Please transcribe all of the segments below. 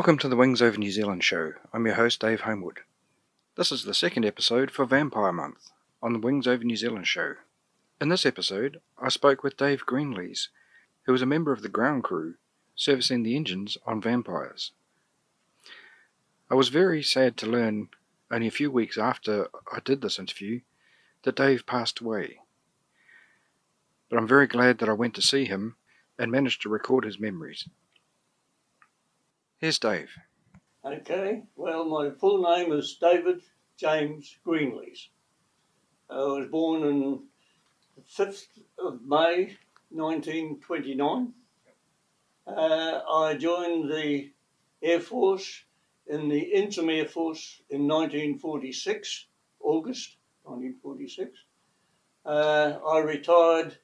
Welcome to the Wings Over New Zealand show. I'm your host, Dave Homewood. This is the second episode for Vampire Month on the Wings Over New Zealand show. In this episode, I spoke with Dave Greenlees, who was a member of the ground crew servicing the engines on Vampires. I was very sad to learn, only a few weeks after I did this interview, that Dave passed away. But I'm very glad that I went to see him and managed to record his memories. Here's Dave. Okay, well, my full name is David James Greenlees. I was born on the 5th of May 1929. Uh, I joined the Air Force in the Interim Air Force in 1946, August 1946. Uh, I retired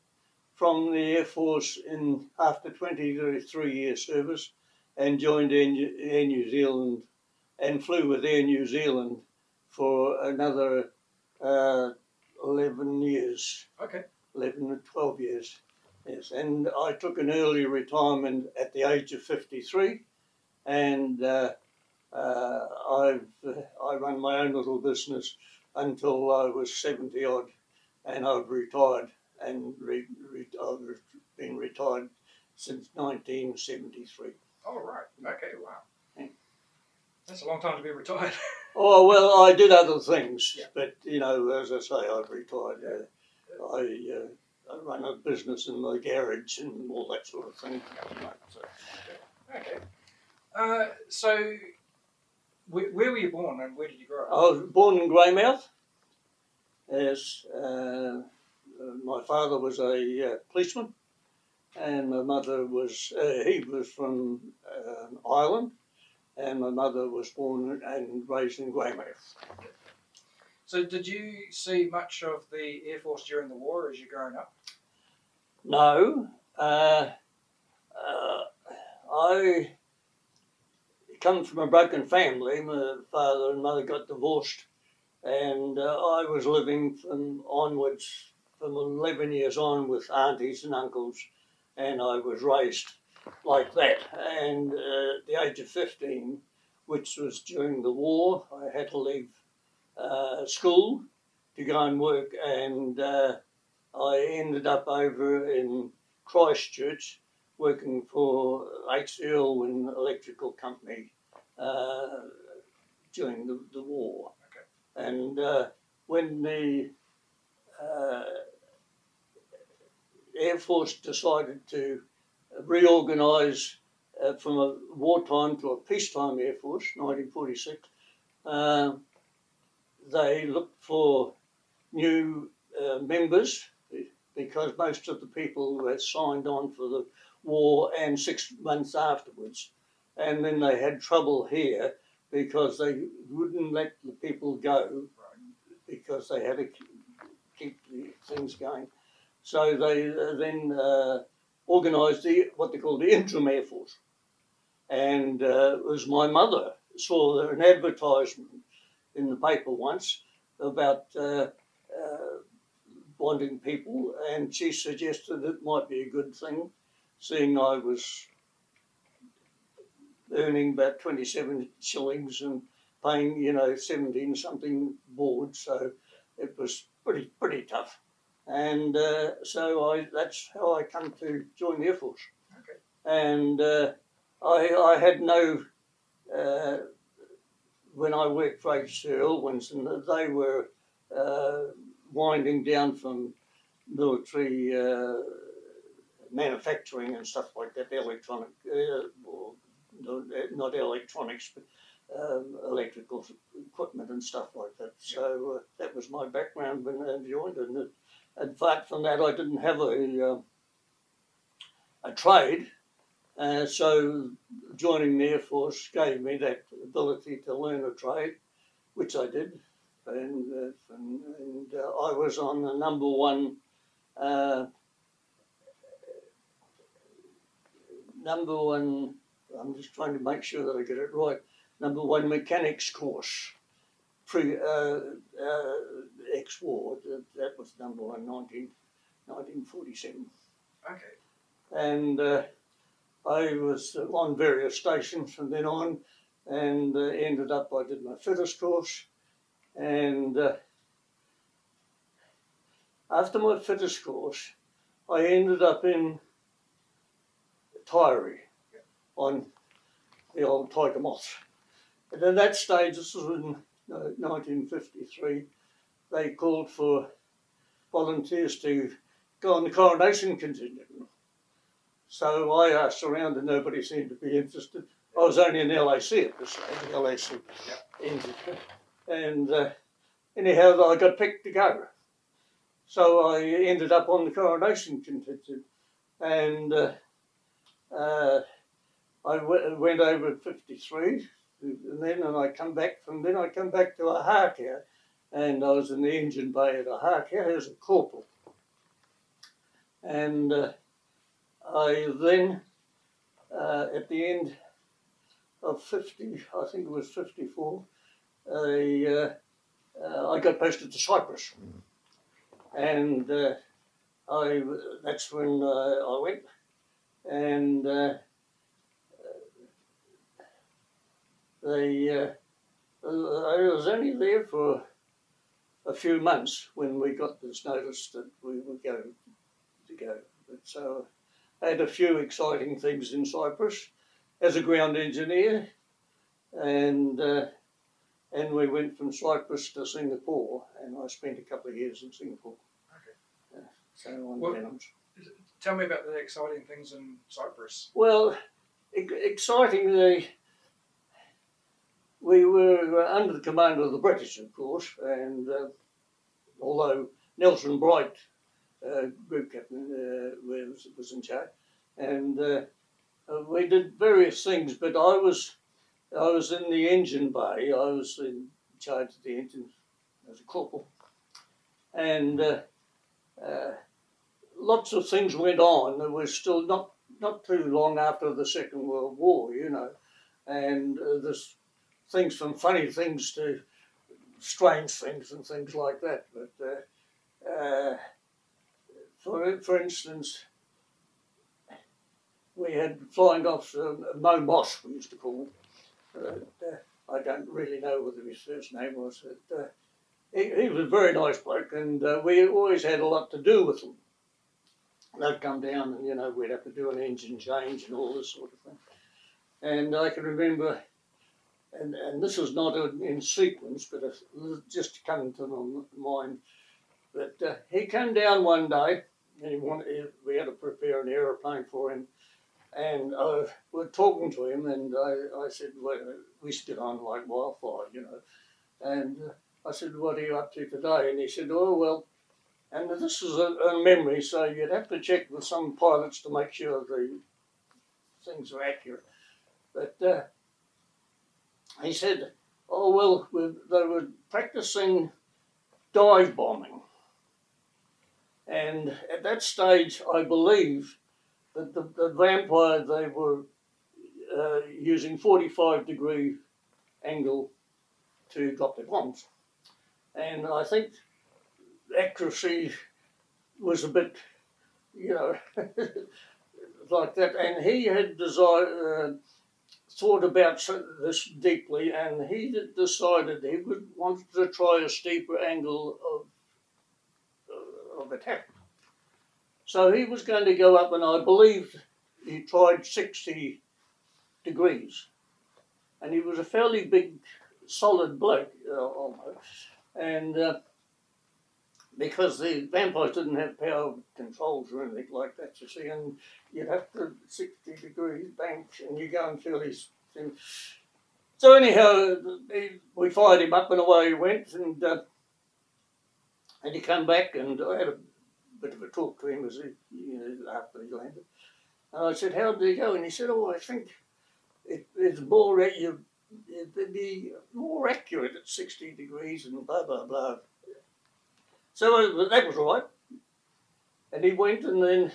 from the Air Force in after 23 years service and joined Air New, New Zealand and flew with Air New Zealand for another uh, 11 years, Okay. 11 or 12 years. Yes, and I took an early retirement at the age of 53, and uh, uh, I've I run my own little business until I was 70 odd, and I've retired and re, re, I've been retired since 1973. Oh, right. Okay, wow. Yeah. That's a long time to be retired. Oh well, I did other things, Yeah. but you know, as I say, I've retired. Uh, I, uh, I run a business in my garage and all that sort of thing. So, okay. Uh, so, where, where were you born and where did you grow up? I was born in Greymouth. Yes, uh, my father was a uh, policeman, and my mother was uh, he was from um Ireland, and my mother was born and raised in Greymouth. So, did you see much of the Air Force during the war as you're growing up? No, uh, uh, I come from a broken family. My father and mother got divorced, and uh, I was living from onwards from 11 years on with aunties and uncles, and I was raised like that. And uh, at the age of 15, which was during the war, I had to leave uh, school to go and work, and uh, I ended up over in Christchurch working for H. Irwin Electrical Company uh, during the, the war. Okay. And uh, when the uh, Air Force decided to reorganise uh, from a wartime to a peacetime Air Force, 1946, uh, they looked for new uh, members because most of the people had signed on for the war and six months afterwards. And then they had trouble here because they wouldn't let the people go because they had to keep the things going. So they uh, then uh, organised the what they called the interim air force, and uh, it was my mother saw an advertisement in the paper once about uh, uh, people, and she suggested it might be a good thing, seeing I was earning about 27 shillings and paying, you know, 17 something board, so it was pretty pretty tough. And uh, so I that's how I come to join the Air Force. Okay. And uh, I, I had no, uh, when I worked for H. Winston, they were uh, winding down from military uh, manufacturing and stuff like that, electronic, uh, or not electronics, but um, electrical equipment and stuff like that. So uh, that was my background when I joined. And uh, in fact, from that, I didn't have a, uh, a trade. Uh, so joining the Air Force gave me that ability to learn a trade, which I did. And, uh, and, and uh, I was on the number one uh, number one. I'm just trying to make sure that I get it right. Number one mechanics course, pre uh, uh, ex-war. That, that was number one, 19, 1947 Okay. and uh, I was on various stations from then on and uh, ended up, I did my fitters course. And uh, after my fitters course, I ended up in Taieri on the old Tiger Moth. And at that stage, this was in uh, 1953, they called for volunteers to go on the coronation contingent. So I asked around and nobody seemed to be interested. I was only in LAC at the stage, LAC ended. And uh, anyhow, I got picked to go. So I ended up on the coronation contingent. And uh, uh, I w- went over at 53, and then and I come back from then I come back to Ohakea, and I was in the engine bay at Ohakea as a corporal. And uh, I then, uh, at the end of 50, I think it was 54, I, uh, uh, I got posted to Cyprus. And uh, I, that's when uh, I went. And they, I was only there for a few months when we got this notice that we were going to go. But so I had a few exciting things in Cyprus as a ground engineer, and uh, and we went from Cyprus to Singapore, and I spent a couple of years in Singapore. Okay. Uh, so on Well-. Tell me about the exciting things in Cyprus. Well, e- excitingly, we were under the command of the British, of course, and uh, although Nelson Bright, uh, group captain, uh, was, was in charge, and uh, uh, we did various things, but I was I was in the engine bay. I was in charge of the engine as a corporal, and lots of things went on. There was still not not too long after the Second World War, you know, and there's things from funny things to strange things and things like that. But uh, uh, for for instance, we had flying officer Mo Moss, we used to call him. Uh, uh, I don't really know what his first name was. But, uh, he, he was a very nice bloke, and uh, we always had a lot to do with him. They'd come down, and you know, we'd have to do an engine change and all this sort of thing. And I can remember, and, and this is not in, in sequence, but just coming to my mind, that uh, he came down one day, and he wanted, we had to prepare an aeroplane for him, and we're talking to him, and I, I said, well, we stood on like wildfire, you know. And uh, I said, what are you up to today? And he said, oh, well, and this is a, a memory, so you'd have to check with some pilots to make sure the things are accurate. But uh, he said, oh, well, we, they were practicing dive bombing. And at that stage, I believe that the, the vampire, they were uh, using 45 degree angle to drop their bombs. And I think accuracy was a bit, you know, like that. And he had desire, uh, thought about this deeply, and he decided he would want to try a steeper angle of uh, of attack. So he was going to go up, and I believe he tried sixty degrees, and he was a fairly big, solid bloke, uh, almost, and. Uh, because the vampires didn't have power controls or anything like that, you see, and you'd have to 60 degrees bank and you go and feel his thing. So, anyhow, he, we fired him up and away he went, and, uh, and he came back, and I had a bit of a talk to him as he, you know, after he landed. And I said, How did he go? And he said, Oh, I think it, it's more, you, it'd be more accurate at 60 degrees and blah, blah, blah. So uh, that was right. And he went, and then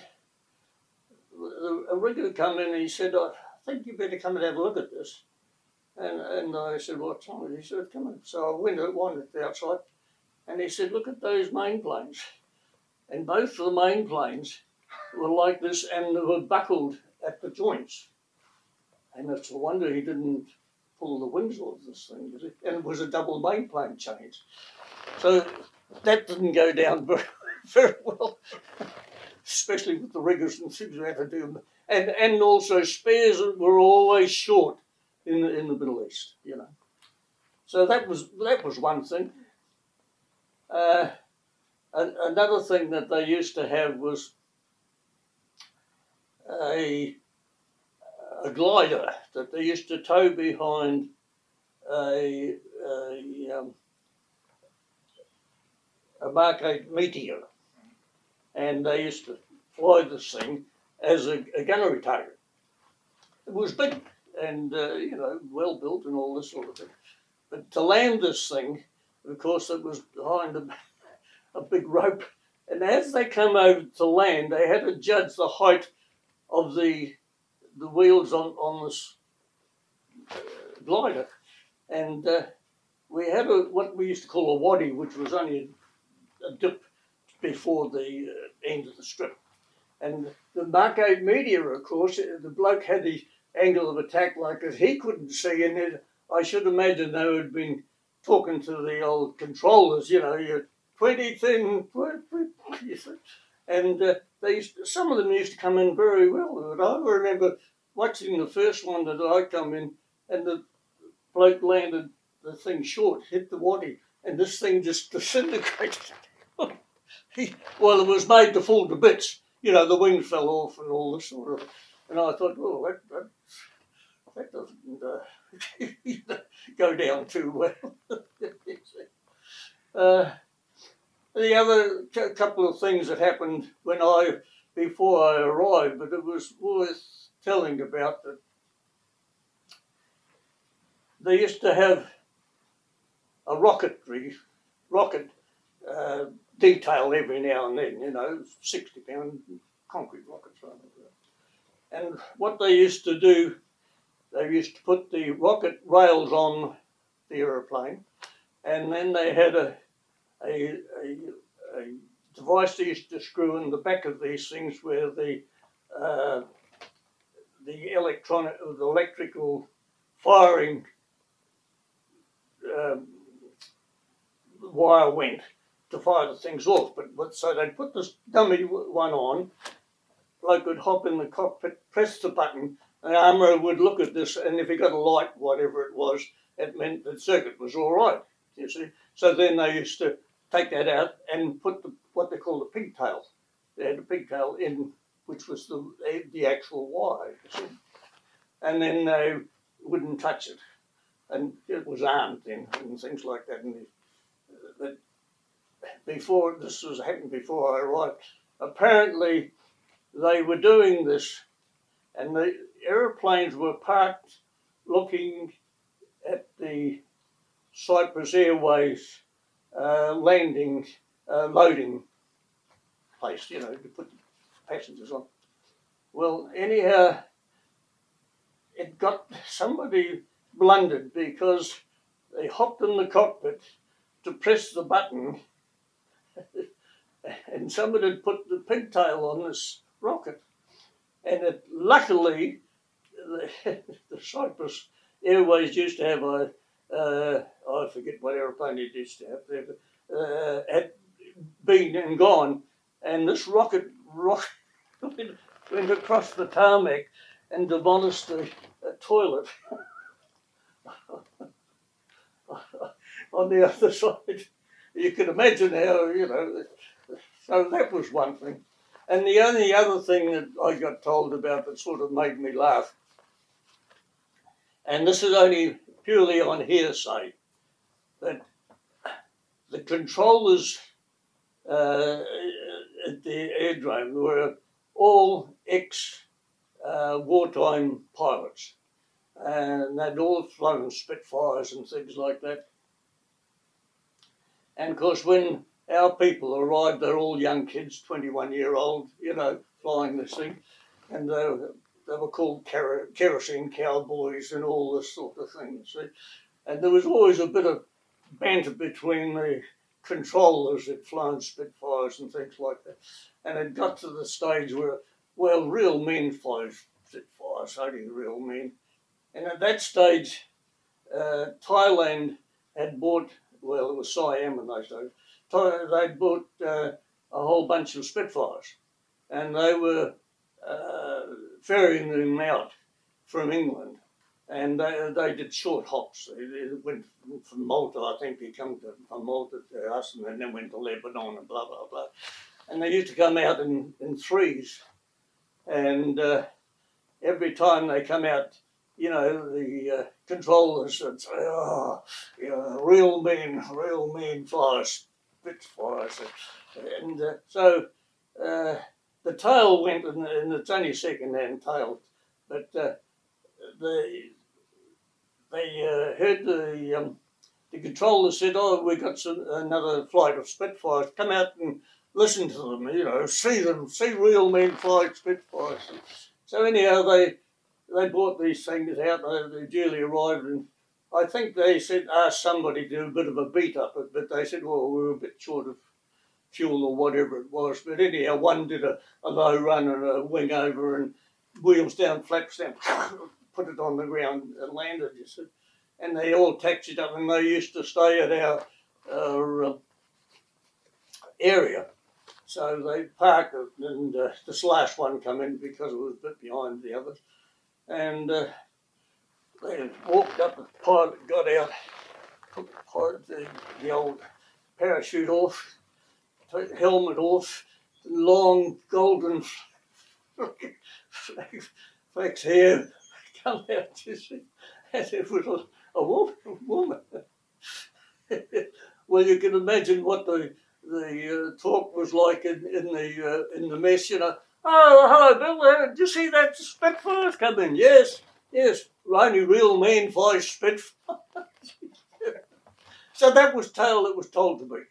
the- a rigger come in, and he said, "I think you better come and have a look at this." And and I said, "What's on it?" He said, "Come in." So I went and wandered outside, and he said, "Look at those main planes." And both of the main planes were like this, and they were buckled at the joints. And it's a wonder he didn't pull the wings off this thing. And it was a double main plane change. So that didn't go down very, very well, especially with the riggers and things we had to do. And, and also spares were always short in the, in the Middle East, you know. So that was that was one thing. Uh, and another thing that they used to have was a a glider that they used to tow behind a a, um, a 8 Meteor, and they used to fly this thing as a, a gunnery target. It was big and uh, you know well built and all this sort of thing, but to land this thing, of course, it was behind a, a big rope, and as they come over to land, they had to judge the height of the the wheels on on this uh, glider, and uh, we had a what we used to call a wadi, which was only a, dip before the uh, end of the strip, and the 8 Meteor, of course, the bloke had the angle of attack like this. He couldn't see, and it, I should imagine they had been talking to the old controllers, you know, you're 20 thin, and uh, they used to, some of them used to come in very well. But I remember watching the first one that I come in, and the bloke landed the thing short, hit the wadi, and this thing just disintegrated. well, it was made to fall to bits. You know, the wings fell off and all this sort of. And I thought, well, that, that, that doesn't uh, go down too well. uh, the other couple of things that happened when I, before I arrived, but it was worth telling about that they used to have a rocketry, rocket uh, detail every now and then, you know, 60 pound concrete rockets. And what they used to do, they used to put the rocket rails on the aeroplane, and then they had a, a, a, a device they used to screw in the back of these things where the uh, the electronic, the electrical firing um, wire went to fire the things off. But, but so they'd put this dummy one on. Bloke would hop in the cockpit, press the button, and the armourer would look at this, and if he got a light, whatever it was, it meant the circuit was all right. You see. So then they used to take that out and put the, what they call the pigtail. They had a pigtail in which was the the actual wire, and then they wouldn't touch it, and it was armed then and things like that. And but before this was happened before I arrived, apparently they were doing this, and the aeroplanes were parked looking at the Cyprus Airways uh, landing, uh, loading place, you know, to put passengers on. Well, anyhow, it got somebody blundered because they hopped in the cockpit to press the button, and somebody had put the pigtail on this rocket, and it luckily the, the Cyprus Airways used to have a uh, I forget what aeroplane it used to have there, but uh, had been and gone, and this rocket rocket went, went across the tarmac and demolished the uh, toilet. On the other side. You can imagine how, you know, so that was one thing. And the only other thing that I got told about that sort of made me laugh, and this is only purely on hearsay, that the controllers uh, at the airdrome were all ex uh, wartime pilots, and they'd all flown Spitfires and things like that. And of course, when our people arrived, they're all young kids, 21 year old, you know, flying this thing, and they were, they were called kerosene cowboys and all this sort of thing. See? And there was always a bit of banter between the controllers that flown Spitfires and things like that. And it got to the stage where, well, real men fly Spitfires, only real men. And at that stage, uh, Thailand had bought, well, it was Siam in those days, they'd bought uh, a whole bunch of Spitfires. And they were uh, ferrying them out from England. And they, they did short hops. They went from Malta, I think they come to, from Malta to us, and then went to Lebanon and blah, blah, blah. And they used to come out in, in threes. And uh, every time they come out, you know, the uh, controllers would say, oh, you know, real men, real men fly Spitfires. And uh, so uh, the tail went, and, it's only second hand tail, but uh, the, they uh, heard the, um, the controller said, oh, we got some, another flight of Spitfires, come out and listen to them, you know, see them, see real men fly Spitfires. So anyhow, they they brought these things out. They, they duly arrived, and I think they said asked somebody to do a bit of a beat up, but they said, well, we were a bit short of fuel or whatever it was. But anyhow, one did a, a low run and a wing over and wheels down, flaps down, put it on the ground and landed. You see. And they all taxied up, and they used to stay at our, our uh, area. So they parked and uh, this last one come in because it was a bit behind the others. And uh, they walked up, the pilot got out, took the, pilot, the, the old parachute off, took the helmet off, long golden flax hair come out, you see, as if it was a woman. woman. well, you can imagine what the the uh, talk was like in, in the uh, in the mess, you know. Oh, hello, Bill. Uh, did you see that Spitfire coming? Yes, yes. Only real men fly Spitfire. so that was tale that was told to me.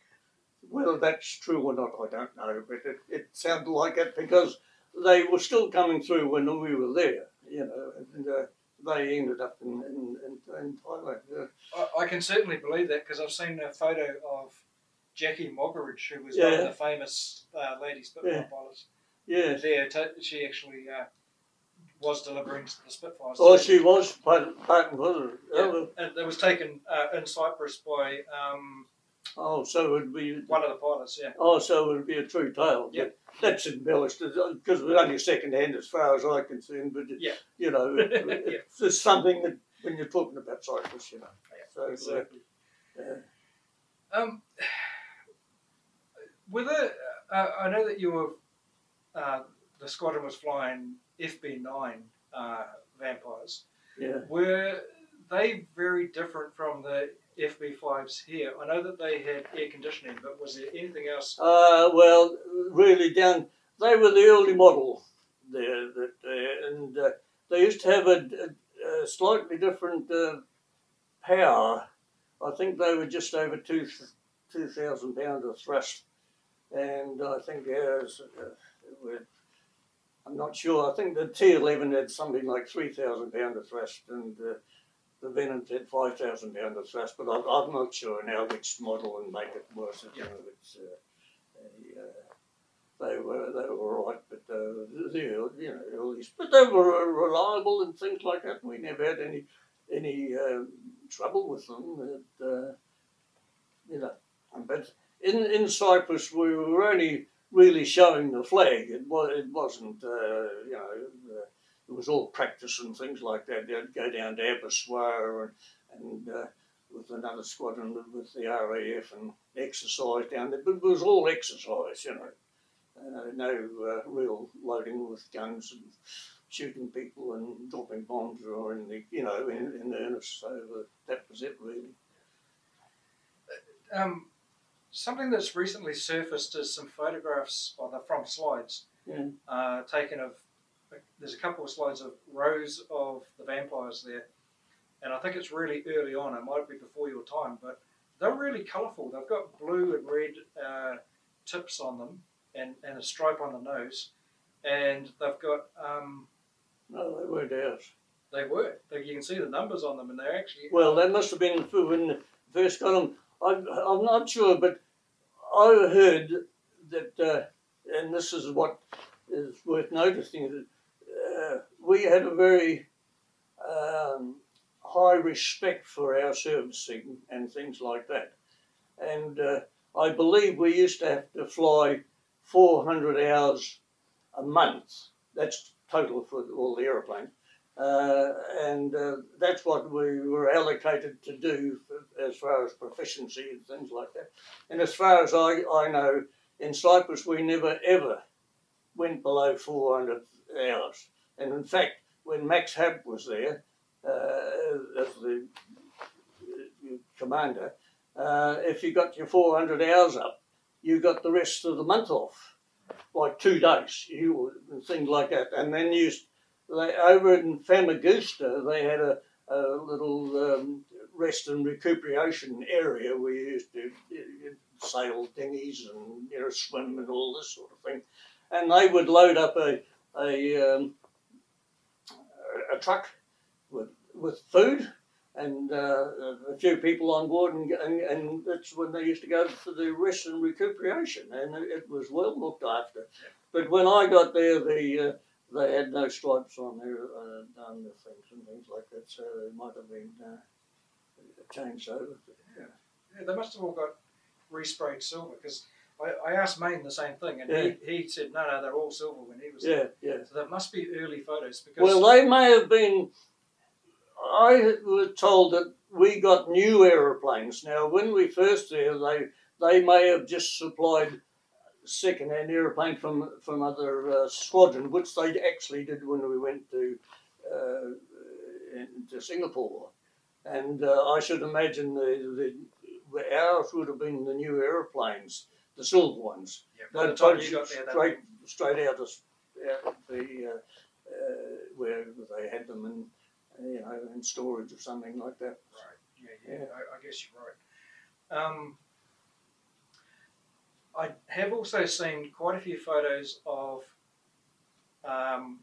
Whether that's true or not, I don't know, but it, it sounded like it because they were still coming through when we were there, you know, and uh, they ended up in, in, in, in Thailand. I, I, can certainly believe that because I've seen a photo of Jackie Moggridge, who was yeah. one of the famous uh, lady Spitfire yeah. pilots. Yeah. There, t- she actually uh, was delivering the Spitfires. Oh, she was part, part was Yeah. And it was taken uh, in Cyprus by. Um, oh, so it would be one of the pilots. Yeah. Oh, so it would be a true tale. Yeah. That's embellished because it was only second hand as far as I can see. But yeah. you know, yeah. it's something that when you're talking about Cyprus, you know. Yeah, so exactly. Uh, um, were there, uh, I know that you were, uh, the squadron was flying FB9 uh, vampires. Yeah. Were they very different from the FB5s here? I know that they had air conditioning, but was there anything else? Uh, well, really down, they were the early model there, that, uh, and uh, they used to have a, a, a slightly different uh, power. I think they were just over two, 2,000 pounds of thrust and I think ours, uh, I'm not sure, I think the T11 had something like 3,000 pound of thrust and uh, the Venom had 5,000 pound of thrust, but I, am not sure now which model and make it was. You know, it's, uh, uh, they were they were right, but uh, the you know but they were reliable and things like that. We never had any any uh, trouble with them. Uh, you know, but in in Cyprus we were only really showing the flag. It was it wasn't uh, you know uh, it was all practice and things like that. They'd go down to Aberystwyth and, and uh, with another squadron with the RAF and exercise down there. But it was all exercise, you know. Uh, no uh, real loading with guns and shooting people and dropping bombs or in the you know in, in earnest. So uh, that was it really. Um, something that's recently surfaced is some photographs of the from slides yeah. uh, taken of. There's a couple of slides of rows of the vampires there, and I think it's really early on. It might be before your time, but they're really colourful. They've got blue and red uh, tips on them, and, and a stripe on the nose, and they've got. Um, no, they weren't ours. They were. You can see the numbers on them, and they're actually. Well, they must have been when first got them I'm, I'm not sure, but I heard that, uh, and this is what is worth noticing, that uh, we had a very um, high respect for our servicing and things like that. And uh, I believe we used to have to fly 400 hours a month. That's total for all the aeroplanes. Uh, and uh, that's what we were allocated to do for, as far as proficiency and things like that. And as far as I, I know, in Cyprus we never ever went below 400 hours. And in fact, when Max Hab was there uh, as the uh, commander, uh, if you got your 400 hours up, you got the rest of the month off, like two days, you things like that. And then you they, over in Famagusta, they had a, a little um, rest and recuperation area where you used to sail dinghies and you know swim and all this sort of thing, and they would load up a a, um, a truck with with food and uh, a few people on board, and, and, and, that's when they used to go for the rest and recuperation, and it was well looked after. But when I got there, the uh, they had no stripes on their uh, on the things and things like that, so they might have been uh, changed over. Yeah. yeah, they must have all got resprayed silver because I, I asked Maine the same thing, and Yeah. he, he said no, no, they're all silver when he was Yeah, there. yeah. So that must be early photos because Well, they may have been. I was told that we got new aeroplanes. Now, when we first there, they they may have just supplied second-hand aeroplane from from other uh, squadron, which they actually did when we went to uh, into Singapore. And uh, I should imagine the, the ours would have been the new aeroplanes, the silver ones. yeah, time totally you got there, straight straight out of out the uh, uh, where they had them in you know in storage or something like that. Right. Yeah, yeah. Yeah. I, I guess you're right. Um, I have also seen quite a few photos of um,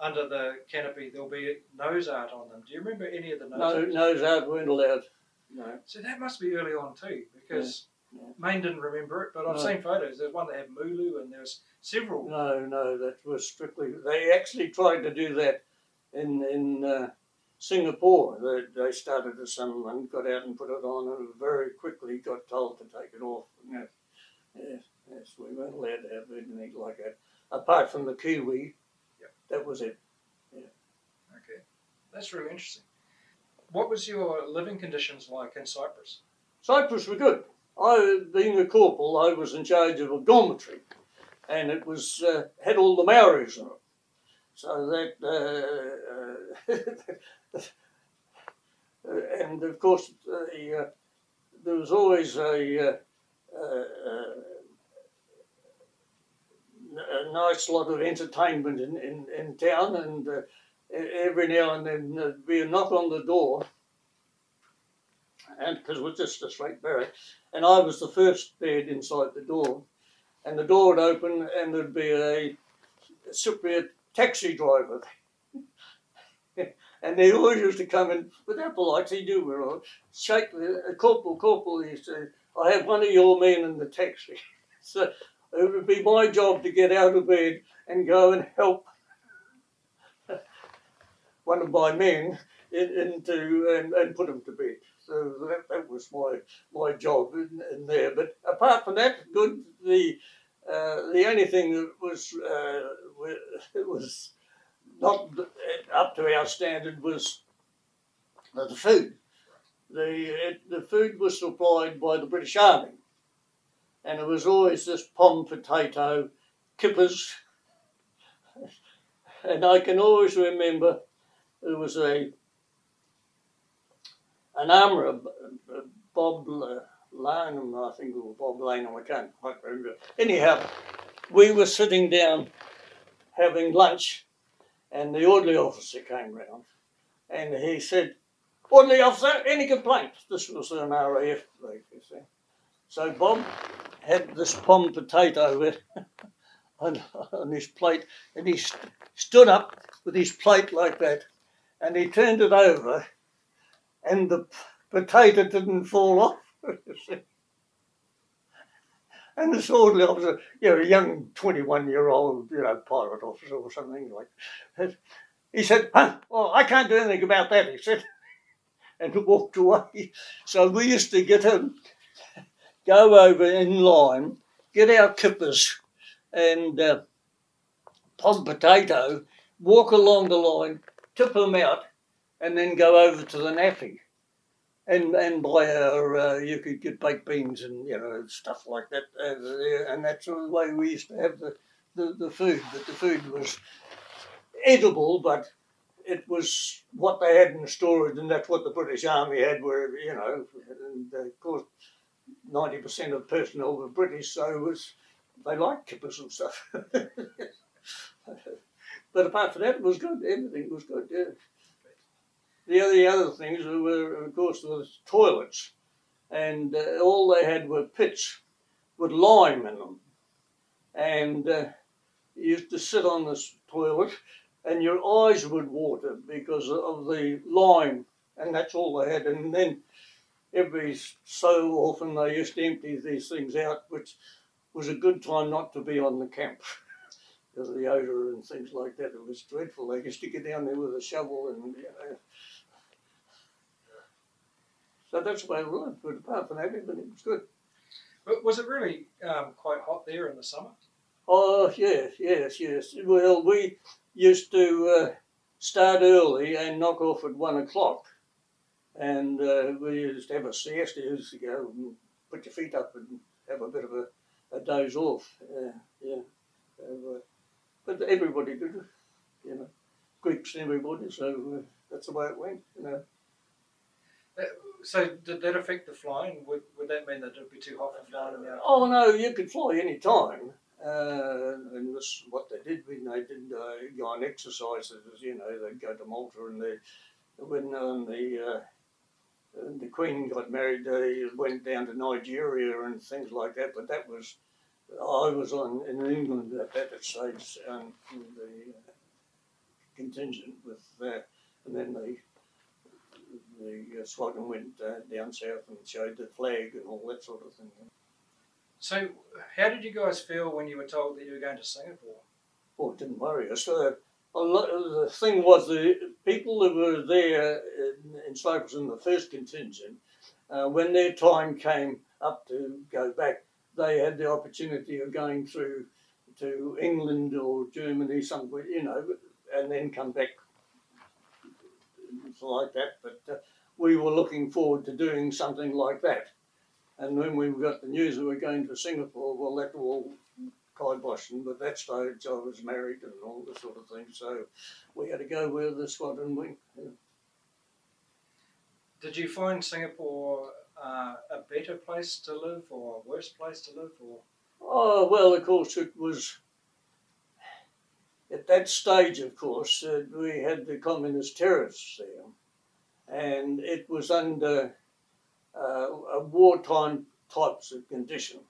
under the canopy. There'll be nose art on them. Do you remember any of the nose No, art? nose out weren't allowed. No. So that must be early on too, because Yeah, yeah. Maine didn't remember it, but I've No. seen photos. There's one that had Mulu, and there's several. No, no, that was strictly. They actually tried to do that in in uh, Singapore. They, they started as someone got out and put it on, and very quickly got told to take it off. Yes, yes, yes we weren't allowed to have anything like that. Apart from the Kiwi, Yep. that was it. Okay, that's really interesting. What was your living conditions like in Cyprus? Cyprus were good. I, being a corporal, I was in charge of a dormitory, and it was uh, had all the Maoris in it. So that, uh, uh, and of course, the, uh, there was always a, uh, uh, a nice lot of entertainment in, in, in town, and uh, every now and then there'd be a knock on the door, and because was just a straight barrack, and I was the first bed inside the door, and the door would open, and there'd be a Cypriot taxi driver. and they always used to come in without polite, he do we're all shake the uh, corporal, corporal, he said, I have one of your men in the taxi. so it would be my job to get out of bed and go and help one of my men in, into and, and put him to bed. So that, that was my my job in, in there. But apart from that, good. The uh, the only thing that was uh, it was not up to our standard was uh, the food. The it, the food was supplied by the British Army, and it was always this pom potato, kippers, and I can always remember there was a an armourer, Bob Lanham, I think, or Bob Lanham, I can't quite remember. Anyhow, we were sitting down having lunch, and the orderly officer came round, and he said, Orderly officer, any complaints? This was an RAF vacancy. So Bob had this pom potato on, on his plate, and he st- stood up with his plate like that, and he turned it over, and the p- potato didn't fall off. And this orderly officer, you know, a young 21 year old, you know, pirate officer or something like that, he said, Well, I can't do anything about that, he said, and walked away. So we used to get him, go over in line, get our kippers, and uh, pom potato, walk along the line, tip them out, and then go over to the NAAFI. And and buy our, uh, you could get baked beans and you know stuff like that over there, and that's the way we used to have the, the, the food. But the food was edible, but it was what they had in storage, and that's what the British Army had. Where you know, and of course, ninety percent of personnel were British, so it was they liked kippers and stuff. but apart from that, it was good. Everything was good. Yeah. The other, other things were, of course, the toilets, and uh, all they had were pits with lime in them, and uh, you used to sit on this toilet, and your eyes would water because of the lime, and that's all they had. And then every so often they used to empty these things out, which was a good time not to be on the camp. because of the odour and things like that. It was dreadful. They used to get down there with a shovel and you know, so that's the way it was. But apart from that, everything was good. But was it really um, quite hot there in the summer? Oh, yes, yes, yes. Well, we used to uh, start early and knock off at one o'clock. And uh, we used to have a siesta. You used to go and put your feet up and have a bit of a, a doze off. Uh, yeah. So, but everybody did it, you know. Greeks and everybody, so uh, that's the way it went, you know. So did that affect the flying? Would, would that mean that it'd be too hot for flying in the afternoon? Oh no, you could fly any time. Uh, and this what they did when they did uh, go on exercises. You know, they'd go to Malta and they, when um, the uh, the Queen got married, they went down to Nigeria and things like that. But that was I was on in England at that stage, um, the uh, contingent with that, and then they the uh, went uh, down south and showed the flag and all that sort of thing. So, how did you guys feel when you were told that you were going to Singapore? Oh, it didn't worry us. Uh, lot, the thing was the people that were there in, in Cyprus in the first contingent, uh, when their time came up to go back, they had the opportunity of going through to England or Germany somewhere, you know, and then come back like that. But uh, we were looking forward to doing something like that. And when we got the news that we were going to Singapore, well, that all kiboshed. And at that stage, I was married and all this sort of thing. So we had to go where the squadron went. Yeah. Did you find Singapore uh, a better place to live or a worse place to live? Or Oh, well, of course, it was at that stage, of course, uh, we had the communist terrorists there and it was under uh, a wartime types of condition.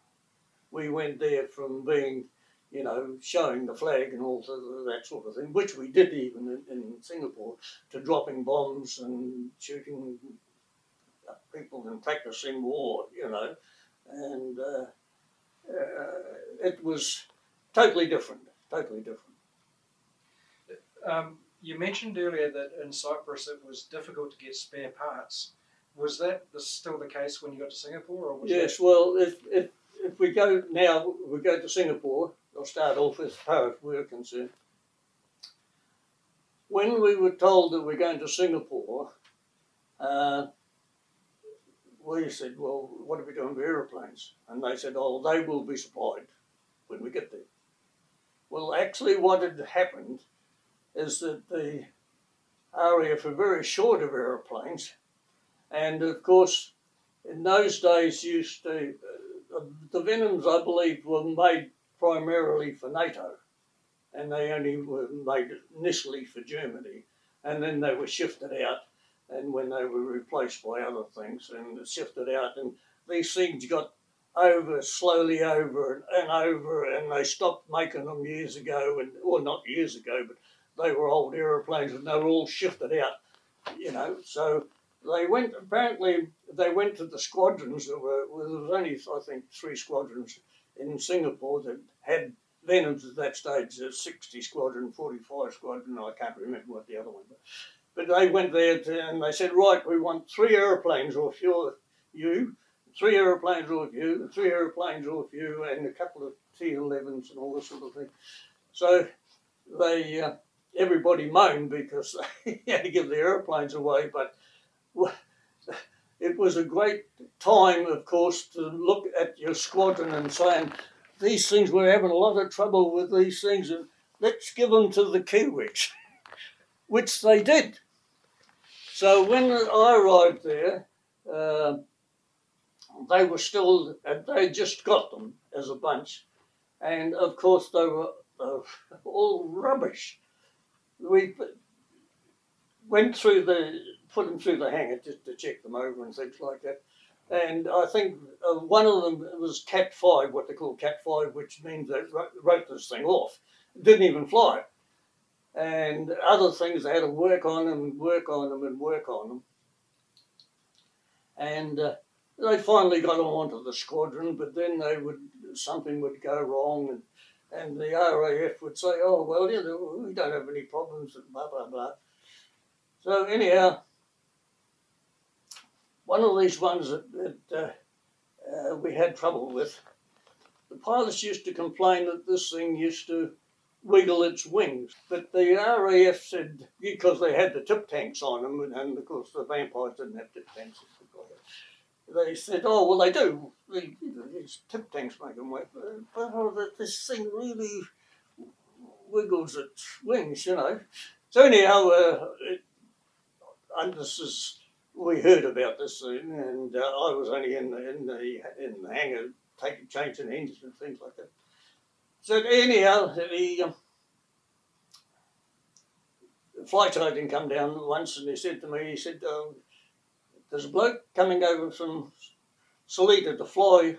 We went there from being, you know, showing the flag and all that sort of thing, which we did even in, in Singapore, to dropping bombs and shooting people and practicing war, you know, and uh, uh, it was totally different, totally different. um, you mentioned earlier that in Cyprus it was difficult to get spare parts. Was that still the case when you got to Singapore? Or was Yes, that, well, if, if, if we go now, we go to Singapore, I'll start off as far as we're concerned. When we were told that we're going to Singapore, uh, we said, well, what are we doing with aeroplanes? And they said, oh, they will be supplied when we get there. Well, actually, what had happened is that the area are very short of aeroplanes, and of course, in those days, used to uh, the Venoms, I believe, were made primarily for NATO, and they only were made initially for Germany, and then they were shifted out, and when they were replaced by other things, and shifted out, and these things got over slowly over and, and over, and they stopped making them years ago, and or not years ago, but they were old aeroplanes and they were all shifted out, you know. So they went, apparently, they went to the squadrons. There, were, well, there was only, I think, three squadrons in Singapore that had then at that stage, a 60 squadron, 45 squadron, I can't remember what the other one was. But they went there to, and they said, right, we want three aeroplanes off your, you, three aeroplanes off you, three aeroplanes off you, and a couple of T-11s and all this sort of thing. So they, uh, everybody moaned because they had to give the aeroplanes away, but it was a great time, of course, to look at your squadron and saying, these things, we're having a lot of trouble with these things, and let's give them to the Kiwis, which they did. So when I arrived there, uh, they were still, they just got them as a bunch. And of course, they were uh, all rubbish. We went through the, put them through the hangar just to check them over and things like that. And I think uh, one of them was Cat 5, what they call Cat 5, which means they wrote this thing off. Didn't even fly. And other things, they had to work on them, work on them, and work on them. And uh, they finally got onto the squadron, but then they would something would go wrong, and, and the RAF would say, "Oh well, you know, we don't have any problems," and blah blah blah. So anyhow, one of these ones that, that uh, uh, we had trouble with, the pilots used to complain that this thing used to wiggle its wings. But the RAF said, because they had the tip tanks on them, and, of course the vampires didn't have tip tanks. They said, oh, well, they do. These tip tanks make them work. But oh, this thing really wiggles its wings, you know. So anyhow, uh, it, and this is we heard about this thing, and uh, I was only in the in the in the hangar taking changing engines and things like that. So anyhow, the, um, flight sergeant come down once and he said to me, he said, um, "There's a bloke coming over from Seletar to fly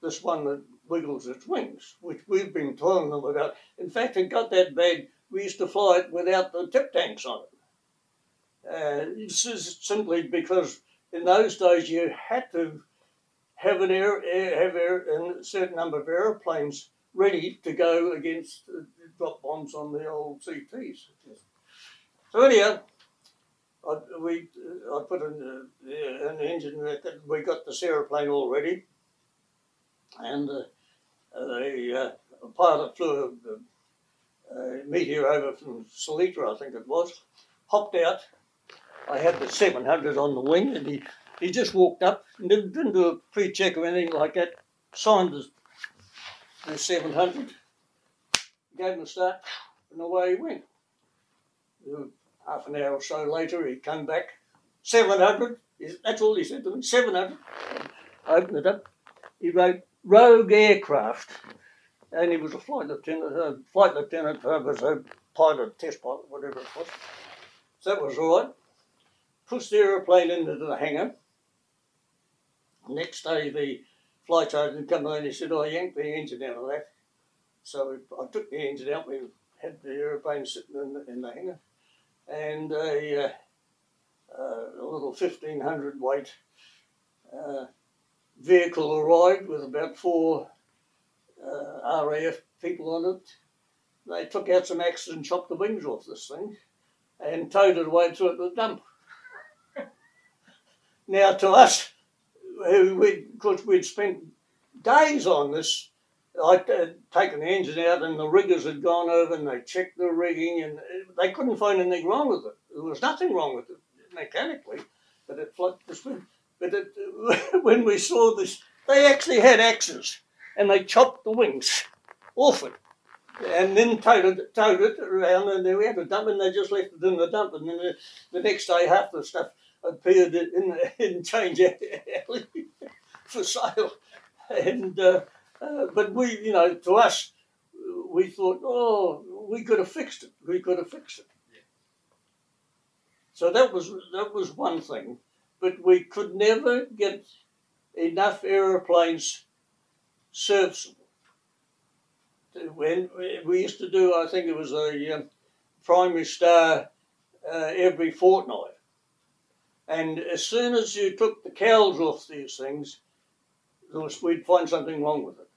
this one that wiggles its wings, which we've been telling them about. In fact, it got that bad. We used to fly it without the tip tanks on it." Uh, simply because in those days you had to have an air, air have air, a certain number of airplanes ready to go against uh, drop bombs on the old CTs. So anyhow, I, we I put in uh, an engine that we got this aeroplane all ready, and uh, the uh, pilot flew a, a meteor over from Seletar, I think it was, hopped out I had the 700 on the wing, and he, he just walked up and didn't, do a pre check or anything like that. Signed the, the 700, gave him a start, and away he went. Half an hour or so later, he came back. 700, that's all he said to me 700. I opened it up. He wrote Rogue Aircraft, and he was a flight lieutenant, a flight lieutenant, uh, was a pilot, test pilot, whatever it was. So that was all right pushed the aeroplane into the hangar. Next day, the flight sergeant came in and said, oh, I yanked the engine out of that. So I took the engine out. We had the aeroplane sitting in the, in the hangar. And a, uh, uh, a little 1500 weight uh, vehicle arrived with about four uh, RAF people on it. They took out some axes and chopped the wings off this thing and towed it away to the dump. Now, to us, because we'd spent days on this, I'd uh, taken the engine out and the riggers had gone over and they checked the rigging and they couldn't find anything wrong with it. There was nothing wrong with it mechanically, but it flopped the spin. But it, when we saw this, they actually had axes and they chopped the wings off it and then towed it, towed it around and then we had to dump and they just left it in the dump and then the, the next day half the stuff appeared in, in Change Alley for sale. And uh, uh, but we, you know, to us, we thought, oh, we could have fixed it. We could have fixed it. So that was that was one thing, but we could never get enough aeroplanes serviceable. When we used to do, I think it was a um, primary star uh, every fortnight and as soon as you took the cowls off these things, was, we'd find something wrong with it.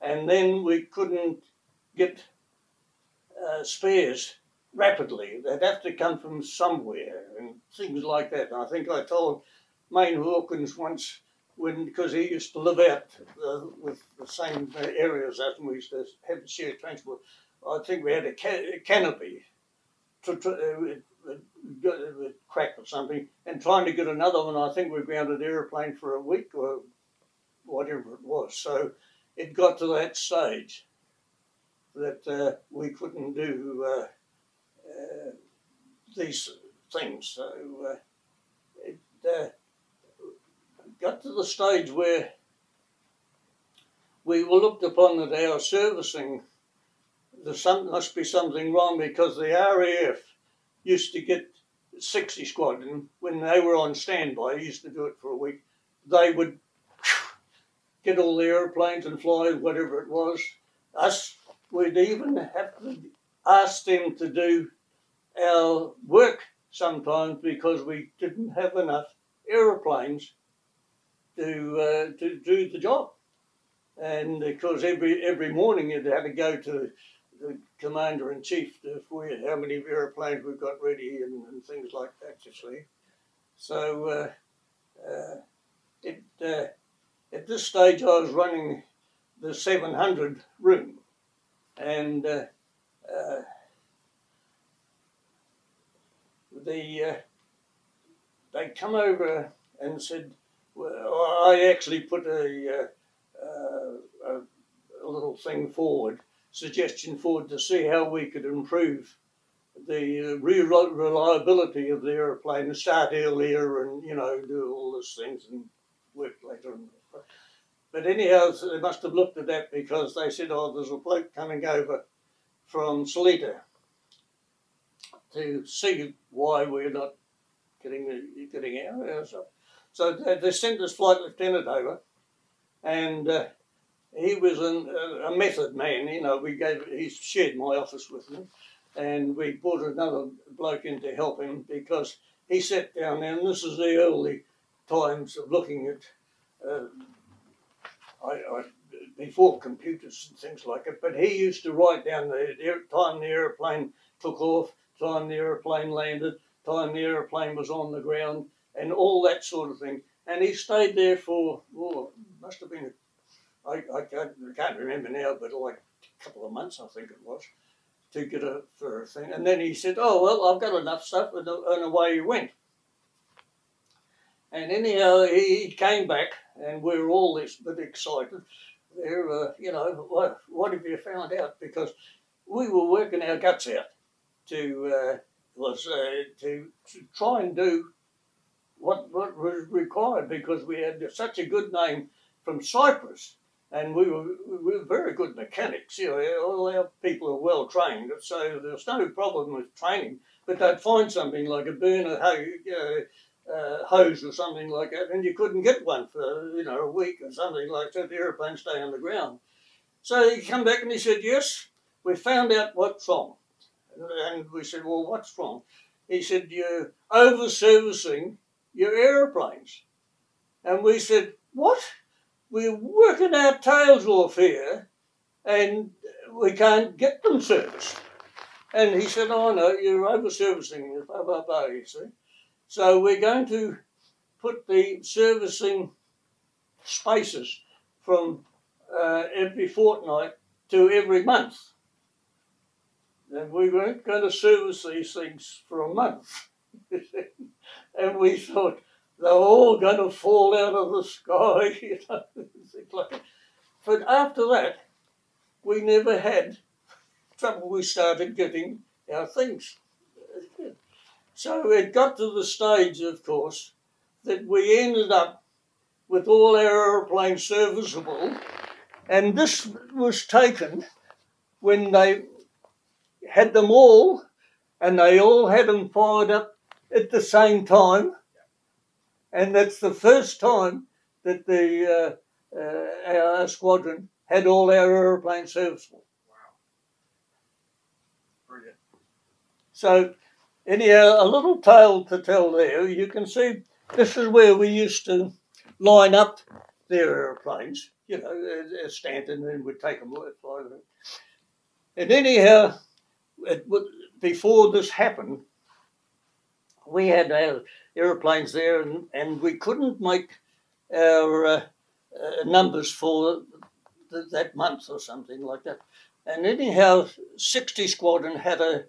and then we couldn't get uh, spares rapidly. They'd have to come from somewhere and things like that. And I think I told Main Hawkins once when because he used to live out uh, with the same areas as we used to have shared transport. I think we had a, ca- a canopy to, to uh, with crack or something, and trying to get another one. I think we grounded aeroplane for a week or whatever it was. So it got to that stage that uh, we couldn't do uh, uh, these things. So uh, it uh, got to the stage where we were looked upon that our servicing, there must be something wrong because the RAF used to get 60 squadron when they were on standby, used to do it for a week, they would get all the airplanes and fly whatever it was. Us, we'd even have to ask them to do our work sometimes because we didn't have enough aeroplanes to uh, to do the job, and because every every morning you'd have to go to the commander in chief to for how many aeroplanes we've got ready and, and things like that. You see, so uh, uh, it uh, at this stage I was running the 700 room, and uh, uh, the they come over and said, well, I actually put a, a, a, little thing forward, suggestion forward to see how we could improve the uh, reliability of the aeroplane and start earlier and, you know, do all those things and work later. But anyhow, they must have looked at that because they said, oh, there's a bloke coming over from Seletar to see why we're not getting getting out. So, so they sent this flight lieutenant over, and uh, he was an, a method man. You know, we gave he shared my office with me, and we brought another bloke in to help him because he sat down there, and this is the early times of looking at. Uh, I, I, before computers and things like it, but he used to write down the time the aeroplane took off, time the aeroplane landed, time the aeroplane was on the ground, and all that sort of thing. And he stayed there for, oh, must have been, I, I, can't, I can't remember now, but like a couple of months, I think it was, to get a, for a thing. And then he said, oh, well, I've got enough stuff, and, and away he went. And anyhow, he came back, and we were all this bit excited. There, uh, you know, what, what have you found out? Because we were working our guts out to uh, was uh, to, to try and do what what was required because we had such a good name from Cyprus, and we were we were very good mechanics. You know, all our people are well trained, so there's no problem with training. But they'd find something like a burner uh, uh, hose or something like that, and you couldn't get one for you know a week or something like that. The aeroplane stay on the ground. So he come back and he said, "Yes, we found out what's wrong." And we said, well, what's wrong? He said, you're over servicing your aeroplanes. And we said, what? We're working our tails off here and we can't get them serviced. And he said, oh no, you're over servicing, blah, blah, blah, you see. So we're going to put the servicing spaces from uh, every fortnight to every month. And we weren't going to service these things for a month. and we thought they're all going to fall out of the sky, you know, But after that, we never had trouble. We started getting our things. So it got to the stage, of course, that we ended up with all our aeroplanes serviceable, and this was taken when they had them all, and they all had them fired up at the same time. And that's the first time that the uh, uh, our squadron had all our aeroplanes serviceable. Wow. Brilliant. So, anyhow, a little tale to tell there. You can see this is where we used to line up their aeroplanes, you know, uh, Stanton, and we'd take them, fly them. And anyhow, it, before this happened, we had our aeroplanes there, and, and we couldn't make our uh, uh, numbers for th- that month or something like that. And anyhow, 60 Squadron had a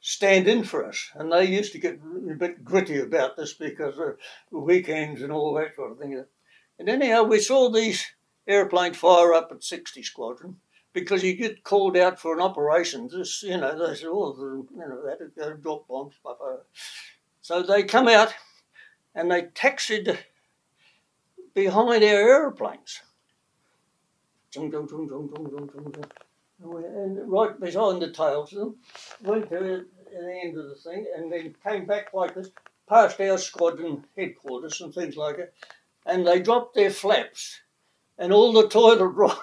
stand in for us, and they used to get a bit gritty about this because of weekends and all that sort of thing. And anyhow, we saw these airplanes fire up at 60 Squadron because you get called out for an operation. You know, they said, oh, you know, that go drop bombs. Blah, blah. So they come out and they taxied behind our aeroplanes. And right behind the tails of them, went to the end of the thing, and then came back like this, past our squadron headquarters and things like it, and they dropped their flaps, and all the toilet rolls,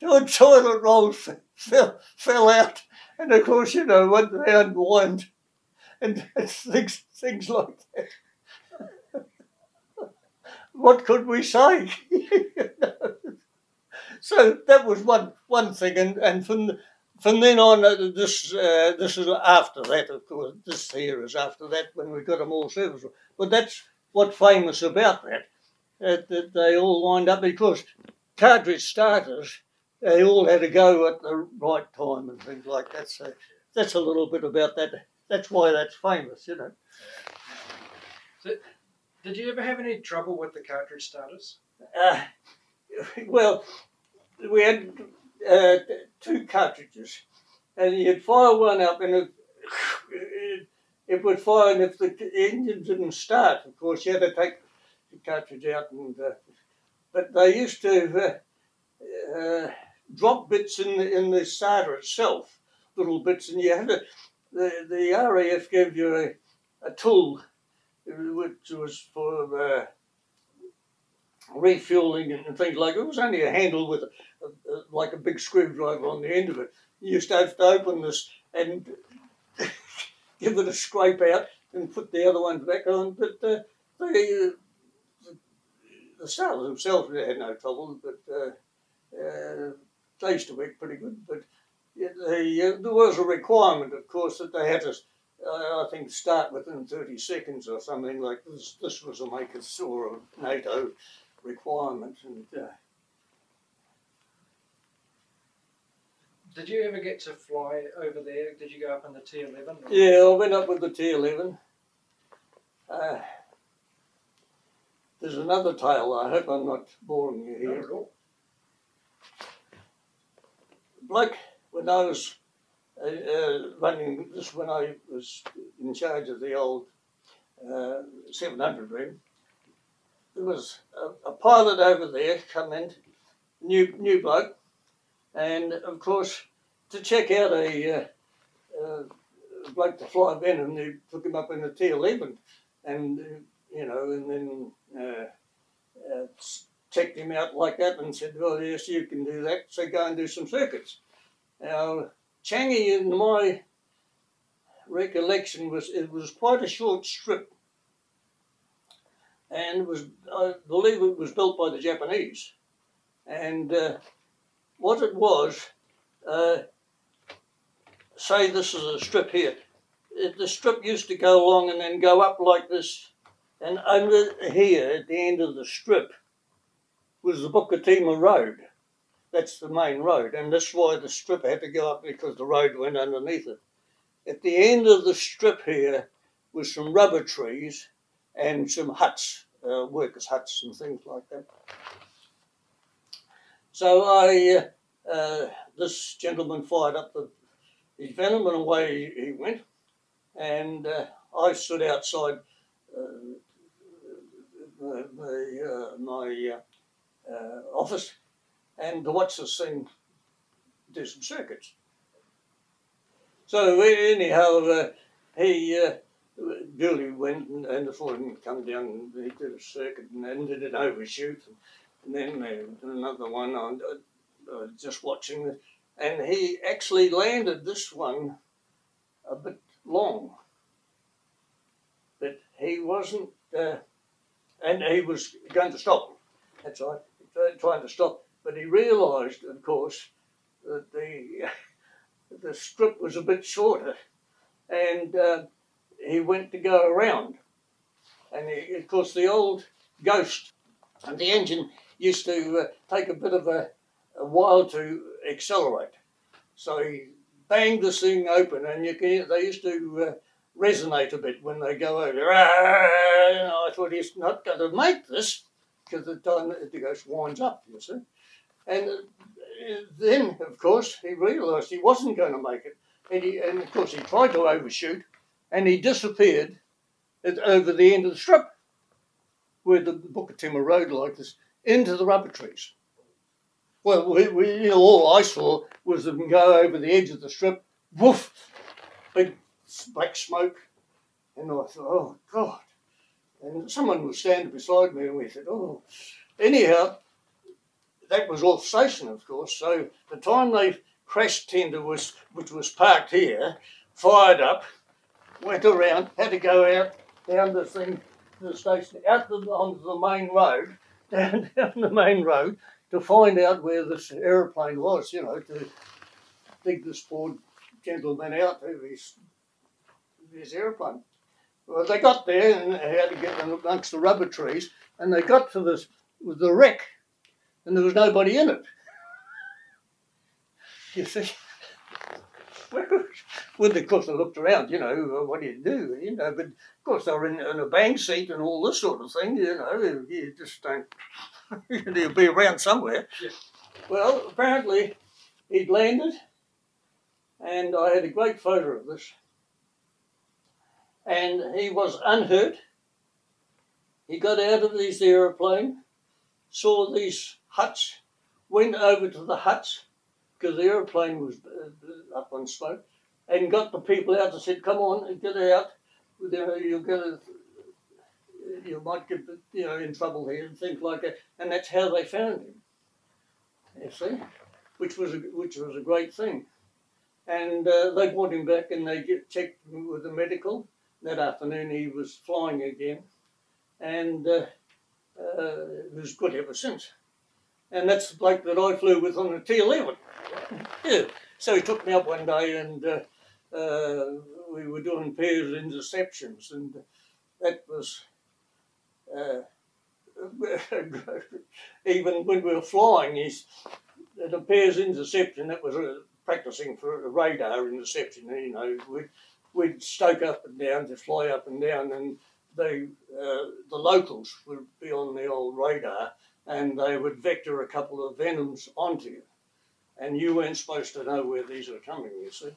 the toilet rolls fell, fell out, and of course, you know, went they unwind, and things, things like that what could we say? so that was one one thing, and, and from from then on, uh, this uh, this is after that, of course. This here is after that when we got them all serviceable. But that's what famous about that, uh, that they all lined up because cartridge starters, they all had to go at the right time and things like that. So that's a little bit about that. That's why that's famous, you know. So did you ever have any trouble with the cartridge starters? Uh, well, we had uh, two cartridges, and you'd fire one up, and it, it, it, would fire, and if the engine didn't start, of course, you had to take the cartridge out. And uh, but they used to uh, uh, drop bits in the, in the starter itself, little bits, and you had to. The, the RAF gave you a, a tool which was for uh, refueling and things like it. It was only a handle with a, a, a, like a big screwdriver on the end of it. You used to have to open this and give it a scrape out and put the other ones back on. But uh, the, uh, the sailors themselves had no trouble, but uh, uh, they used to work pretty good. But the, there was a requirement, of course, that they had to I think start within 30 seconds or something like this. This was a make it or a NATO requirement. And uh, Did you ever get to fly over there? Did you go up in the T11? Yeah, I went up with the T11. Uh, there's another tale. I hope I'm not boring you here. Like when I was uh, uh, running this when I was in charge of the old uh, 700 room. There was a, a, pilot over there come in, new new bloke, and of course to check out a, uh, uh bloke to fly Venom, they took him up in the T11, and you know, and then checked him out like that and said, well, yes, you can do that. So go and do some circuits. Now, Changi, in my recollection, was it was quite a short strip, and was I believe it was built by the Japanese, and uh, what it was, uh, say this is a strip here. It, the strip used to go along and then go up like this, and under here at the end of the strip was the Bukit Timah Road. That's the main road, and that's why the strip had to go up because the road went underneath it. At the end of the strip here was some rubber trees and some huts, uh, workers' huts and things like that. So I, uh, uh, this gentleman fired up the, his venom and away he went, and uh, I stood outside uh, the, uh, office and the watch us thing do some circuits. So anyhow, uh, he uh, Billy went and, and the foreman come down and he did a circuit and then did an overshoot and, then uh, another one on just watching it, and he actually landed this one a bit long, but he wasn't uh, and he was going to stop. That's right, trying to stop. But he realised, of course, that the the strip was a bit shorter, and uh, he went to go around. And he, of course, the old Ghost and the engine used to uh, take a bit of a, a while to accelerate. So he banged this thing open, and you can they used to uh, resonate a bit when they go over. Ah, I thought he's not going to make this because the time that the ghost winds up, you see. And uh, then, of course, he realised he wasn't going to make it, and, he, and of course he tried to overshoot, and he disappeared at, over the end of the strip, where the Bukit Timah Road like this, into the rubber trees. Well, we, we, you know, all I saw was them go over the edge of the strip, woof, big black smoke, and I thought, oh God. And someone was standing beside me, and we said, oh. Anyhow, that was off station, of course. So the time they crash tender was, which was parked here, fired up, went around, had to go out down the thing to the station, out the, onto the main road, down down the main road to find out where this aeroplane was. You know, to dig this poor gentleman out of his his aeroplane. Well, they got there and they had to get amongst the rubber trees, and they got to this the wreck, and there was nobody in it. You see. Well, of course, I looked around, you know, uh, what do you do, you know, but of course they were in, in a bang seat and all this sort of thing, you know, you just don't, you'll be around somewhere. Yeah. Well, apparently he'd landed, and I had a great photo of this, and he was unhurt. He got out of his aeroplane, saw these huts, went over to the huts, because the aeroplane was uh, up on smoke, and got the people out and said, "Come on, get out. You know, You'll get a, you might get you know in trouble here and things like that." And that's how they found him. You see, which was a, which was a great thing. And uh, they brought him back and they get, checked him with the medical. That afternoon he was flying again, and uh, uh, he was good ever since. And that's the bloke that I flew with on the T11. Yeah. So he took me up one day and uh, uh, we were doing pairs interceptions, and that was uh, even when we were flying. He's the pairs interception. That was uh, practicing for a radar interception. You know, we'd, we'd stoke up and down to fly up and down, and they uh, the locals would be on the old radar, and they would vector a couple of venoms onto you, and you weren't supposed to know where these were coming. You see.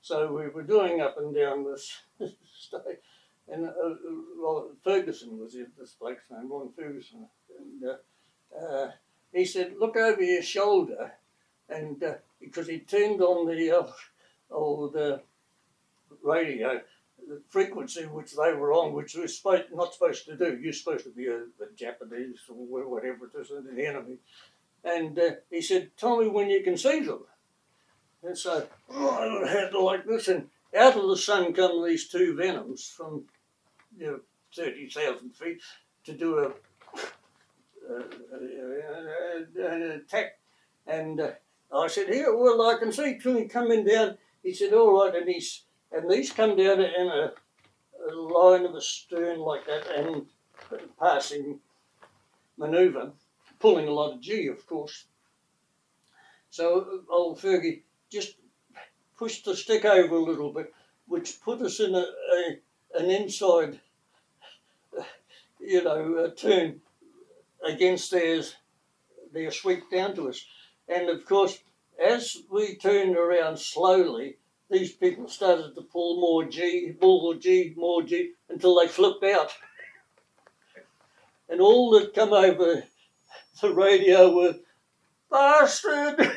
So we were doing up and down this state, and uh, well, Ferguson was it, this bloke's name, Ron Ferguson, and uh, uh, he said, "Look over your shoulder," and uh, because he turned on the uh, old uh, radio, the frequency which they were on, which we supposed not supposed to do. You're supposed to be a, the Japanese or whatever it is, the enemy. And uh, he said, "Tell me when you can see them." And so oh, I had like this, and out of the sun come these two venoms from you know, 30,000 feet to do a, an attack. And uh, I said, Here, well, I can see two coming down. He said, All right. And, he's, and these come down in a, a line of a stern like that and passing manoeuvre, pulling a lot of G, of course. So old Fergie just pushed the stick over a little bit, which put us in a, a an inside, you know, turn against theirs, their sweep down to us. And of course, as we turned around slowly, these people started to pull more G, more G, more G, until they flipped out. And all that come over the radio were, bastard!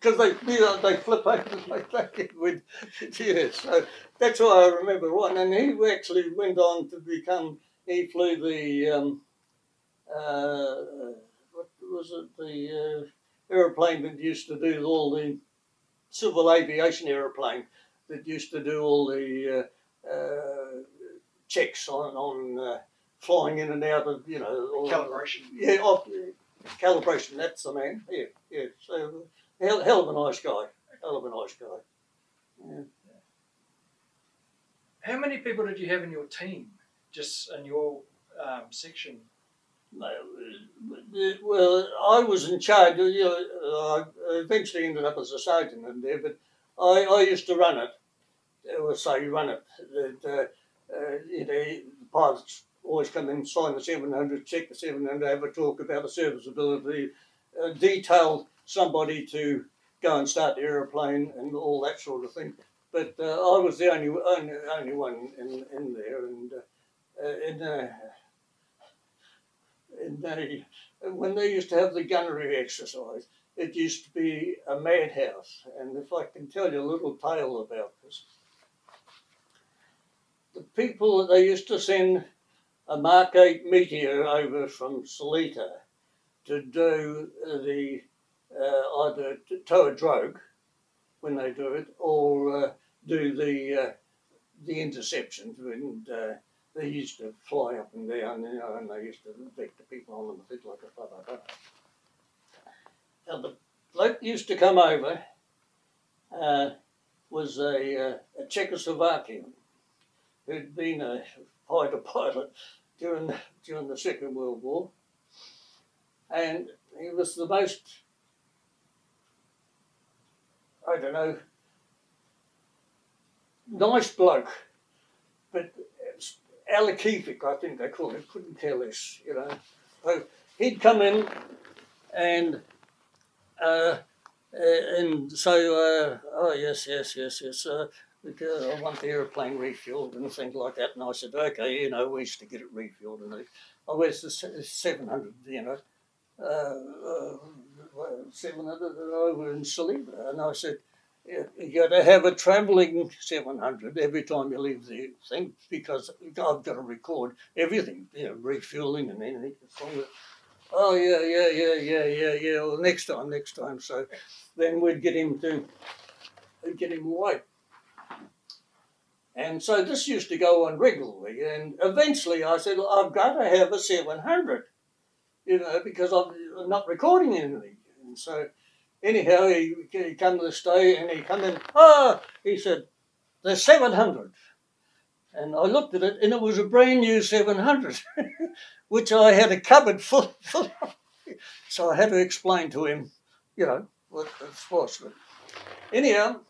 because they you know, they flip over like that with tears. So that's why I remember right. And he actually went on to become. He flew the um, uh, what was it? The uh, aeroplane that used to do all the civil aviation aeroplane that used to do all the uh, uh checks on on uh, flying in and out of you know all the- Calibration. yeah, off, calibration. That's the man. Yeah, yeah. So hell, hell of a nice guy. Hell of a nice guy. Yeah. How many people did you have in your team, just in your um, section? Well, I was in charge. You know, I eventually ended up as a sergeant in there, but I, I used to run it. Would say run it. Uh, uh, you know, the pilots always come in, sign the 700, check the 700, have a talk about the serviceability, uh, detail somebody to go and start the aeroplane and all that sort of thing. But uh, I was the only only, only one in, in there, and uh, in they, when they used to have the gunnery exercise, it used to be a madhouse. And if I can tell you a little tale about this, the people that they used to send a Mark 8 Meteor over from Seletar to do the uh, either to tow a drogue when they do it or uh, do the uh, the interceptions and they used to fly up and down you know and they used to beat the people on them bit like a blah. Now the bloke used to come over uh, was a, uh, a Czechoslovakian who'd been a fighter pilot during the, during the Second World War and he was the most I don't know, nice bloke, but it's Alakific, I think they call him, couldn't care less, you know. So he'd come in and uh, uh, and so, uh, oh yes, yes, yes, yes, uh, I want the aeroplane refueled and things like that. And I said, okay, you know, we used to get it refueled. And oh, where's the 700, you know? Uh, uh, 700 over in Seletar. And I said, "Yeah, you got to have a travelling 700 every time you leave the thing because I've got to record everything, you know, refueling and anything. Oh, yeah, yeah, yeah, yeah, yeah, yeah. Well, next time, next time. So then we'd get him to get him away. And so this used to go on regularly. And eventually I said, I've got to have a 700 you know, because I'm not recording anything. And so, anyhow, he, he come to the stay and he come in, ah, he said, there's 700. And I looked at it and it was a brand new 700, which I had a cupboard full, full of. So I had to explain to him, you know, what this was. Anyhow,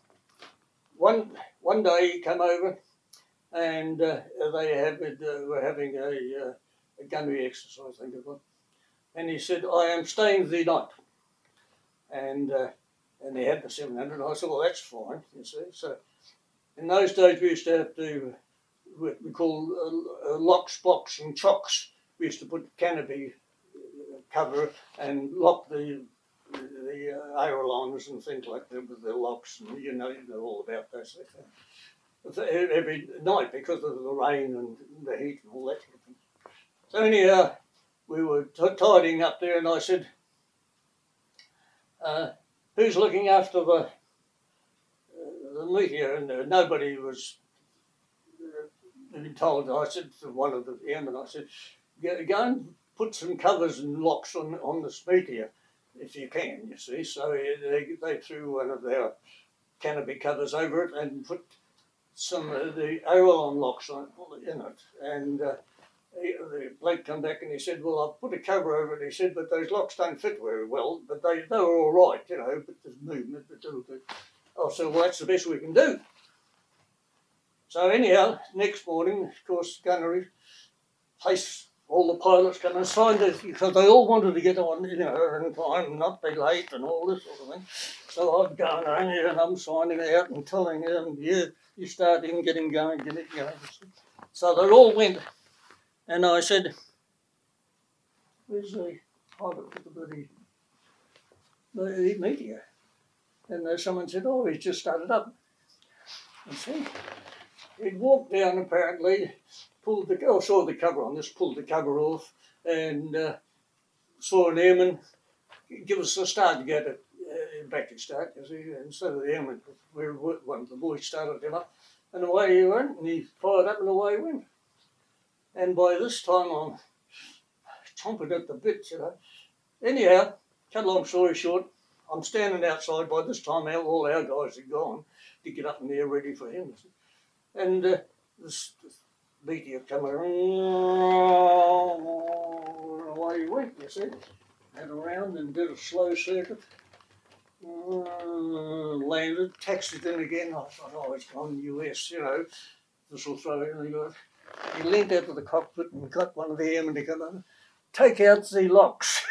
one one day he come over and uh, they have, uh, were having a, uh, a gunnery exercise, I think it was and he said, I am staying the night. And uh, and he had the 700. And I said, well, that's fine, you see. So in those days, we used to have to, what we call uh, uh, locks, blocks, and chocks. We used to put canopy uh, cover and lock the the uh, ailerons and things like that with the locks, and you know, you know all about those things. Every night because of the rain and the heat and all that. So anyhow, we were t- tidying up there, and I said, uh, "Who's looking after the uh, the meteor?" And uh, nobody was uh, told. I said to one of the airmen, "I said, go, and put some covers and locks on on this meteor, if you can." You see, so they they threw one of their canopy covers over it and put some of the aileron locks on in it, and. Uh, he, the bloke come back and he said, "Well, I've put a cover over it." He said, "But those locks don't fit very well, but they they were all right, you know. But there's movement, but little bit." I said, "Well, that's the best we can do." So anyhow, next morning, of course, gunnery place all the pilots come and signed it because they all wanted to get on, you know, in time and not be late and all this sort of thing. So I've gone around here and I'm signing out and telling them, "Yeah, you start in, get him going, get it going." So they all went. And I said, Where's the pilot for the bloody the meteor? And uh, someone said, Oh, he's just started up. You see? He'd walked down apparently, pulled the oh, saw the cover on this, pulled the cover off, and uh, saw an airman give us a start to get it uh, back to start, you see. instead of the airman, where one of the boys started him up, and away he went, and he fired up and away he went. And by this time, I'm chomping at the bit, you know. Anyhow, cut long story short, I'm standing outside. By this time, all our guys are gone to get up in there ready for him. And uh, this, this meteor come around, away he went, you see. Had around and did a slow circuit. Uh, landed, taxied in again. I thought, oh, it's gone US, you know. This will throw in. He, got, he leaned out of the cockpit and got one of the airmen to come on. Take out the locks.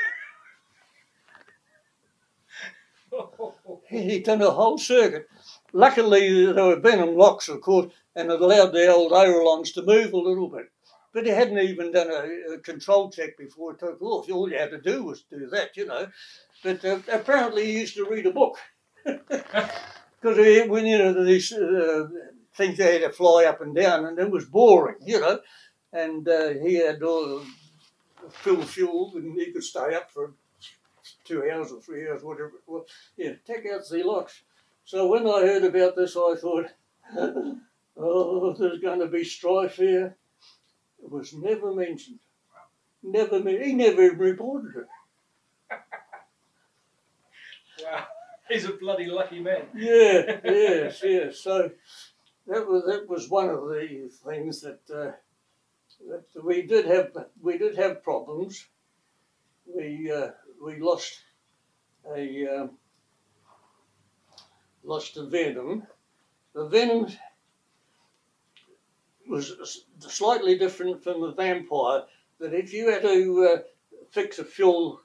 he done a whole circuit. Luckily, there were Venom locks, of course, and it allowed the old ailerons to move a little bit. But he hadn't even done a, a control check before it took off. All you had to do was do that, you know. But uh, apparently, he used to read a book. Because when you know these uh, things they had to fly up and down, and it was boring, you know. And uh, he had all full fuel, and he could stay up for two hours or three hours, whatever it was. Yeah, take out the locks. So when I heard about this, I thought, oh, there's going to be strife here. It was never mentioned. Never, he never even reported it. wow, he's a bloody lucky man. Yeah, yes, yes. So that was that was one of the things that uh, that we did have. We did have problems. We uh, we lost a uh, lost a venom. The venom was slightly different from the vampire. That if you had to uh, fix a fuel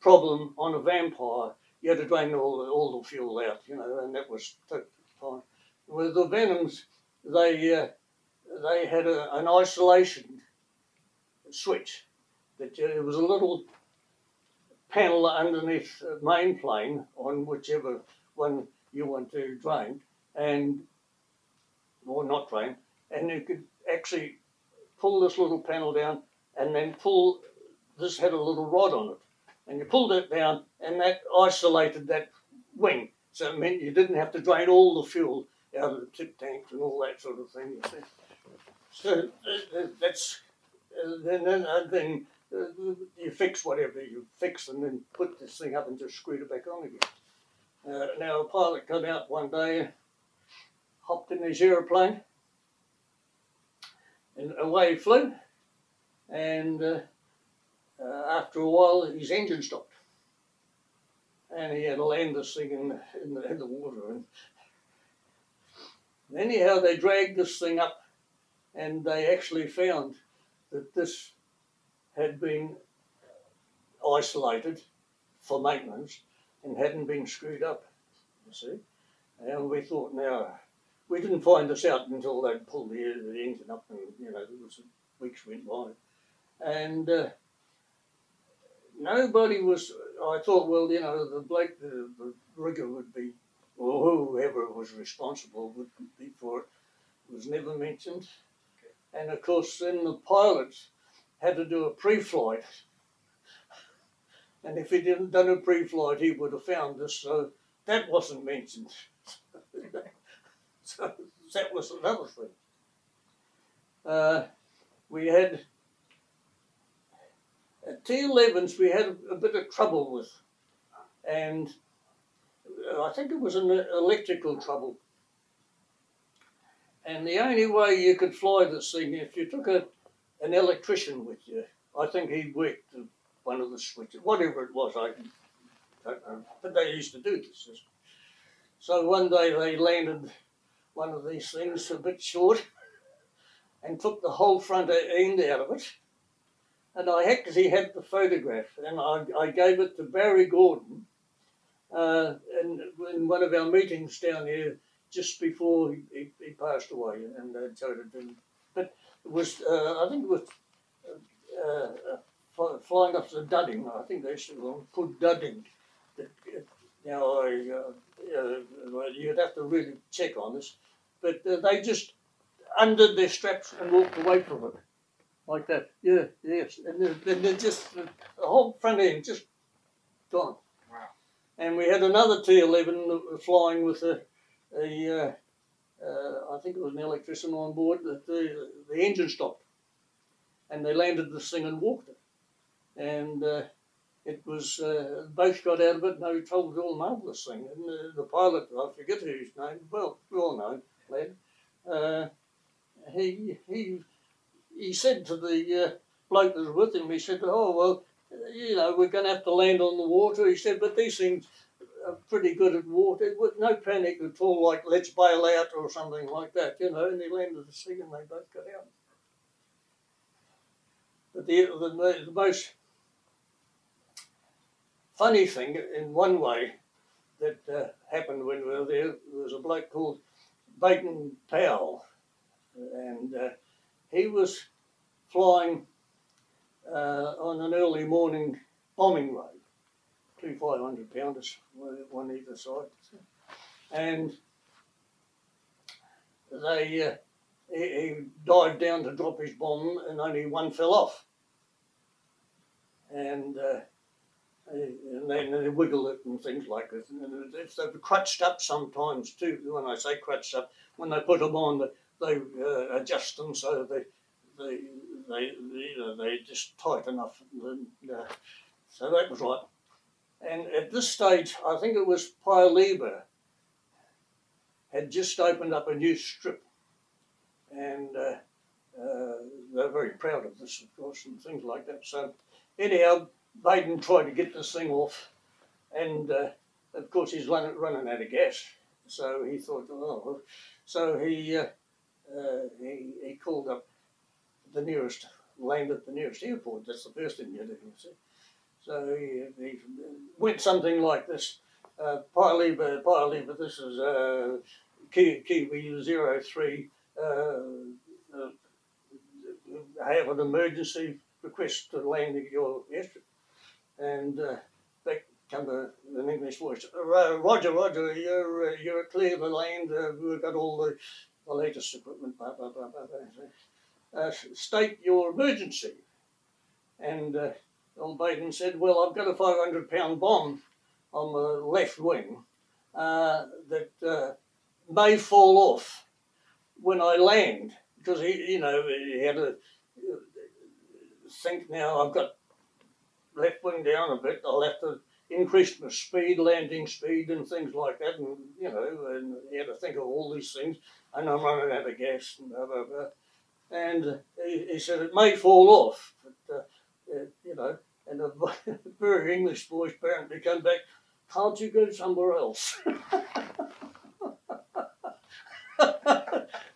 problem on a vampire, you had to drain all the, all the fuel out, you know, and that was fine. With the venoms, they uh, they had a, an isolation switch. That uh, it was a little panel underneath the main plane on whichever one you want to drain, and or not drain, and you could actually pull this little panel down and then pull. This had a little rod on it, and you pulled it down, and that isolated that wing. So it meant you didn't have to drain all the fuel out of the tip tanks and all that sort of thing. So uh, uh that's uh, then uh, then you fix whatever you fix and then put this thing up and just screw it back on again. Uh, now a pilot come out one day, hopped in his aeroplane, and away he flew. And uh, uh, after a while, his engine stopped, and he had to land this thing in, in, the, in the water. And anyhow, they dragged this thing up, and they actually found that this had been isolated for maintenance and hadn't been screwed up, you see. And we thought, now, we didn't find this out until they'd pulled the, the engine up and, you know, was weeks went by. And uh, nobody was, I thought, well, you know, the bloke, the, the rigger would be, or whoever was responsible would for it, was never mentioned. And of course, then the pilots had to do a pre-flight. And if he didn't done a pre-flight, he would have found this. So that wasn't mentioned. so that was another thing. Uh, we had at T11s we had a, a bit of trouble with, and Uh, I think it was an electrical trouble. And the only way you could fly this thing if you took a an electrician with you. I think he worked one of the switches, whatever it was. I don't know, but they used to do this. So one day they landed one of these things a bit short and took the whole front end out of it. And I actually had the photograph, and I, I gave it to Barry Gordon uh, in, in one of our meetings down here just before he, he, he passed away, and uh, it him. But was, uh, I think it was uh, uh, flying up to Dudding. I think they should have put Dudding. Now, I, uh, you'd have to really check on this, but they just undid their straps and walked away from it. Like that, yeah, yes, and then they just the whole front end just gone. And we had another T11 flying with a, a uh, uh, I think it was an electrician on board, the, the, the engine stopped. and they landed this thing and walked it. And uh, it was, uh, both got out of it, no trouble at all, marvellous thing. And uh, the pilot, I forget his name, well, well known lad, uh, he, he, he said to the bloke that was with him, he said, oh, well, you know, we're going to have to land on the water. He said, but these things are pretty good at water, with no panic at all, like let's bail out or something like that, you know. And they landed the sea and they both got out. But the, the, the most funny thing, in one way, that uh, happened when we were there, there was a bloke called Baden Powell, and uh, he was flying on an early morning bombing raid, two 500 pounders, one either side. And they, uh, he, he dived down to drop his bomb and only one fell off. And uh, and then they wiggle it and things like this. And it's, they're crutched up sometimes too. When I say crutched up, when they put them on, they uh, adjust them so they they they you know they just tight enough. And, uh, so that was right. And at this stage, I think it was Paya Lebar had just opened up a new strip, and uh, uh, they're very proud of this, of course, and things like that. So anyhow, Baden tried to get this thing off, and uh, of course he's running, running out of gas. So he thought, oh, so he, uh, uh, he he called up the nearest, land at the nearest airport. That's the first thing you do, you see. So he, he went something like this. Uh, Paya Lebar, Pialeba, this is uh, Kiwi 03. Uh, uh, have an emergency request to land at your airstrip and uh, they come to an English voice. Uh, Roger, Roger, you're uh, you're clear of the land. Uh, we've got all the, the latest equipment. Blah, blah, blah, blah, blah. Uh, state your emergency. And uh, Baden said, "Well, I've got a 500 pound bomb on the left wing uh, that uh, may fall off when I land because he, you know, he had to think now. I've got left wing down a bit, I'll have to increase my speed, landing speed, and things like that. And you know, and you had to think of all these things. And I'm running out of gas and blah blah blah. And he, he said it may fall off, but uh, uh, you know. And a very English voice apparently came back. Can't you go somewhere else?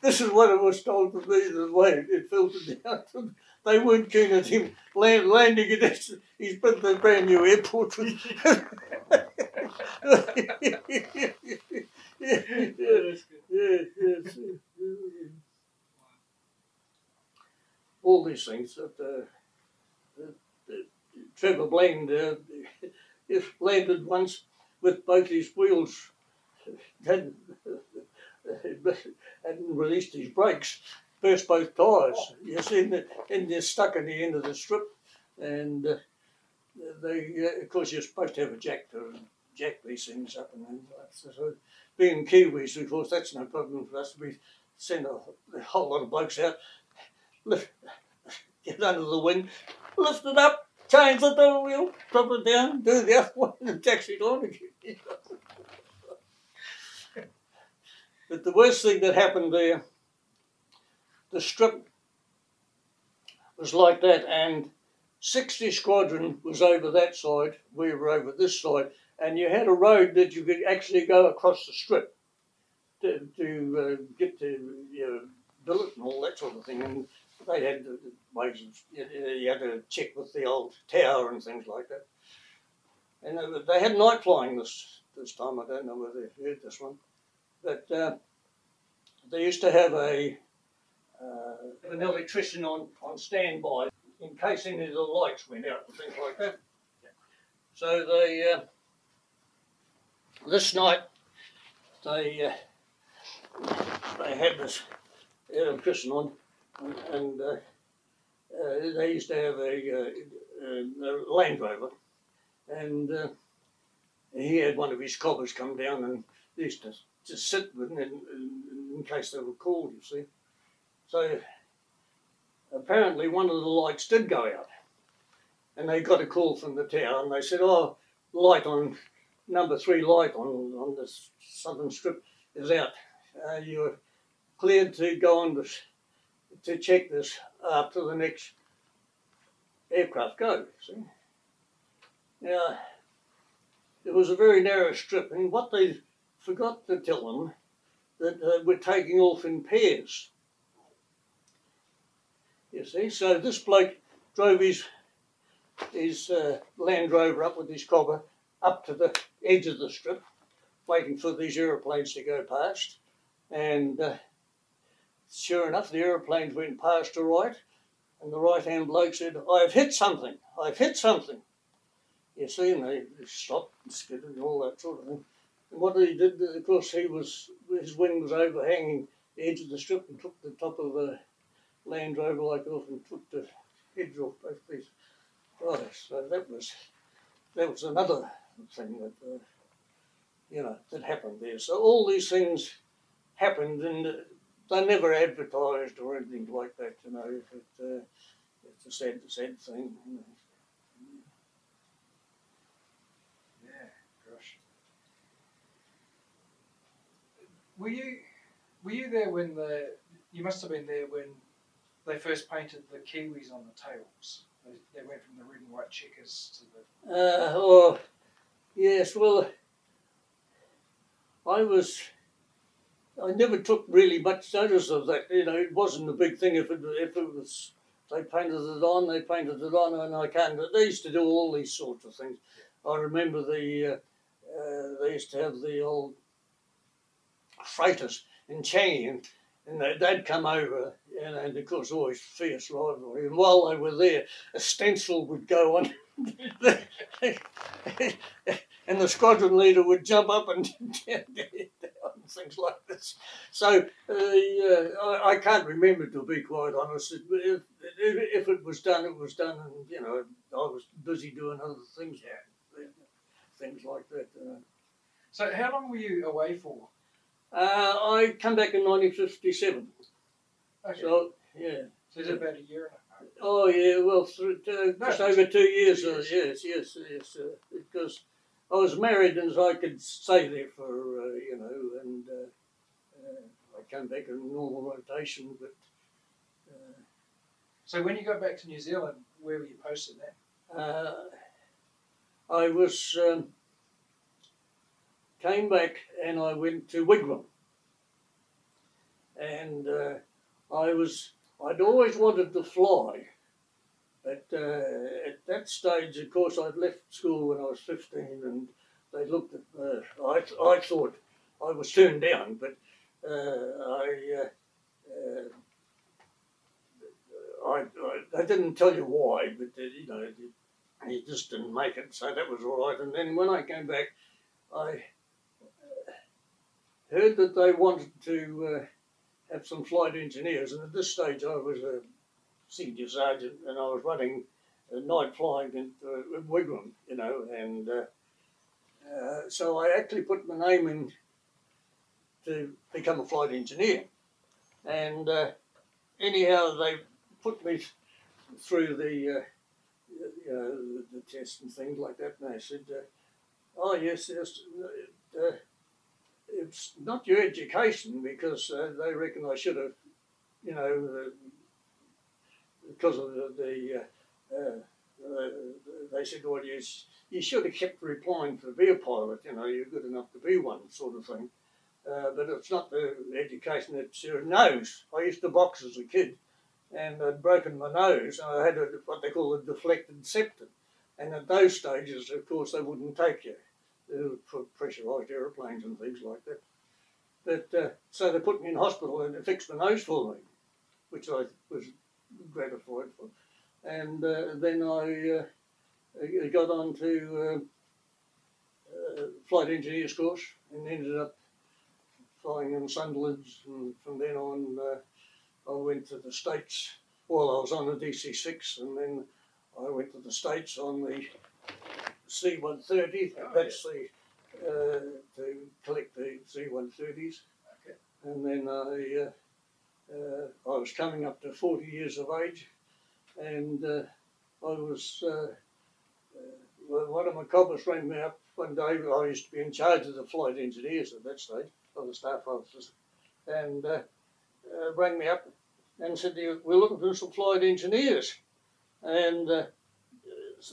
this is what it was told to me the way it filtered down to me they weren't keen at him land, landing at his, he's built a brand new airport. yes, yes, yes, All these things that uh, uh, Trevor Bland uh, landed once with both his wheels hadn't, hadn't released his brakes burst both tyres. You see, and, and they're stuck at the end of the strip, and uh, they, uh, of course, you're supposed to have a jack to jack these things up and then. So, so being Kiwis, of course, that's no problem for us. We send a, a whole lot of blokes out, lift, get under the wing, lift it up, change the door wheel, drop it down, do the other one, and taxi on again. but the worst thing that happened there the strip was like that, and 60 Squadron was over that side, we were over this side, and you had a road that you could actually go across the strip to, to uh, get to your billet and all that sort of thing. And they had ways of, you had to check with the old tower and things like that. And they had night flying this, this time, I don't know whether they've heard this one, but uh, they used to have a uh, an electrician on, on standby in case any of the lights went out and things like that. So they, uh, this night, they uh, they had this electrician on, and, and uh, uh, they used to have a, uh, a Land Rover, and he had one of his cobbers come down and used to just sit with him in, in, in case they were called, you see. So apparently one of the lights did go out. And they got a call from the town. They said, oh, light on, number three light on, on the southern strip is out. Uh, you're cleared to go on this, to check this after the next aircraft go. See? Now, it was a very narrow strip, and what they forgot to tell them that uh, we're taking off in pairs. You see, so this bloke drove his his uh, Land Rover up with his cobber up to the edge of the strip, waiting for these aeroplanes to go past, and uh, sure enough, the aeroplanes went past to right, and the right hand bloke said, "I've hit something. I've hit something." You see, and they stopped and skidded and all that sort of thing. And what he did, of course, he was his wing was overhanging the edge of the strip and took the top of the Land Rover like off and took the heads off both these guys. So that was that was another thing that uh, you know that happened there. So all these things happened, and they never advertised or anything like that. You know, it, uh, it's a sad, sad thing. You know. Yeah, gosh. Were you were you there when the you must have been there when they first painted the kiwis on the tails? They, they went from the red and white checkers to the Uh, oh, yes. Well, I was. I never took really much notice of that. You know, it wasn't a big thing. If it if it was, they painted it on. They painted it on, and I can't. They used to do all these sorts of things. I remember the. Uh, uh, they used to have the old freighters in Changi, and, and they, they'd come over, and, and of course, always fierce rivalry. And while they were there, a stencil would go on. and the squadron leader would jump up and and things like this. So uh, yeah, I, I can't remember to be quite honest. If, if, if it was done, it was done, and you know I was busy doing other things, things like that. Uh, So how long were you away for? uh, I come back in 1957. Okay. So, yeah. so it's about a year and a half. Oh yeah, well, th- uh, just over two years. Uh, yes. yes, yes, yes. Uh, because I was married, and so I could stay there for uh, you know, and uh, uh, I came back in normal rotation. But uh, So when you got back to New Zealand, where were you posted then? uh, I was um, came back, and I went to Wigram, and uh, I was I'd always wanted to fly. But uh, at that stage, of course, I'd left school when I was 15 and they looked at, uh, I, I thought I was turned down, but uh, I, uh, uh, I, I, I didn't tell you why, but uh, you know, he just didn't make it, so that was all right. And then when I came back, I uh, heard that they wanted to have some flight engineers, and at this stage I was a senior sergeant, and I was running a night flying in, uh, Wigram, you know, and uh, uh, so I actually put my name in to become a flight engineer, and uh, anyhow they put me through the uh, you know the, the tests and things like that, and they said, "Oh yes, yes." It's not your education because they reckon I should have, you know, because of the, the uh, uh, they said, well, you, you should have kept replying to be a pilot, you know, you're good enough to be one, sort of thing. Uh, but it's not the education, it's your nose. I used to box as a kid and I'd broken my nose and I had a, what they call a deflected septum. And at those stages, of course, they wouldn't take you uh, for pressurised aeroplanes and things like that. But uh, so they put me in hospital and they fixed my nose for me, which I was gratified for. And uh, then I uh, got on to uh, uh, flight engineers course and ended up flying in Sunderlands. And from then on, uh, I went to the States. Well, I was on the DC 6 and then I went to the States on the C 130. Oh, That's the uh, to collect the C 130s. Okay. And then I uh, I was coming up to 40 years of age, and uh, I was. Uh, uh, one of my coppers rang me up one day. I used to be in charge of the flight engineers at that stage, of the staff officers, and uh, uh, rang me up and said, "We're looking for some flight engineers." And uh,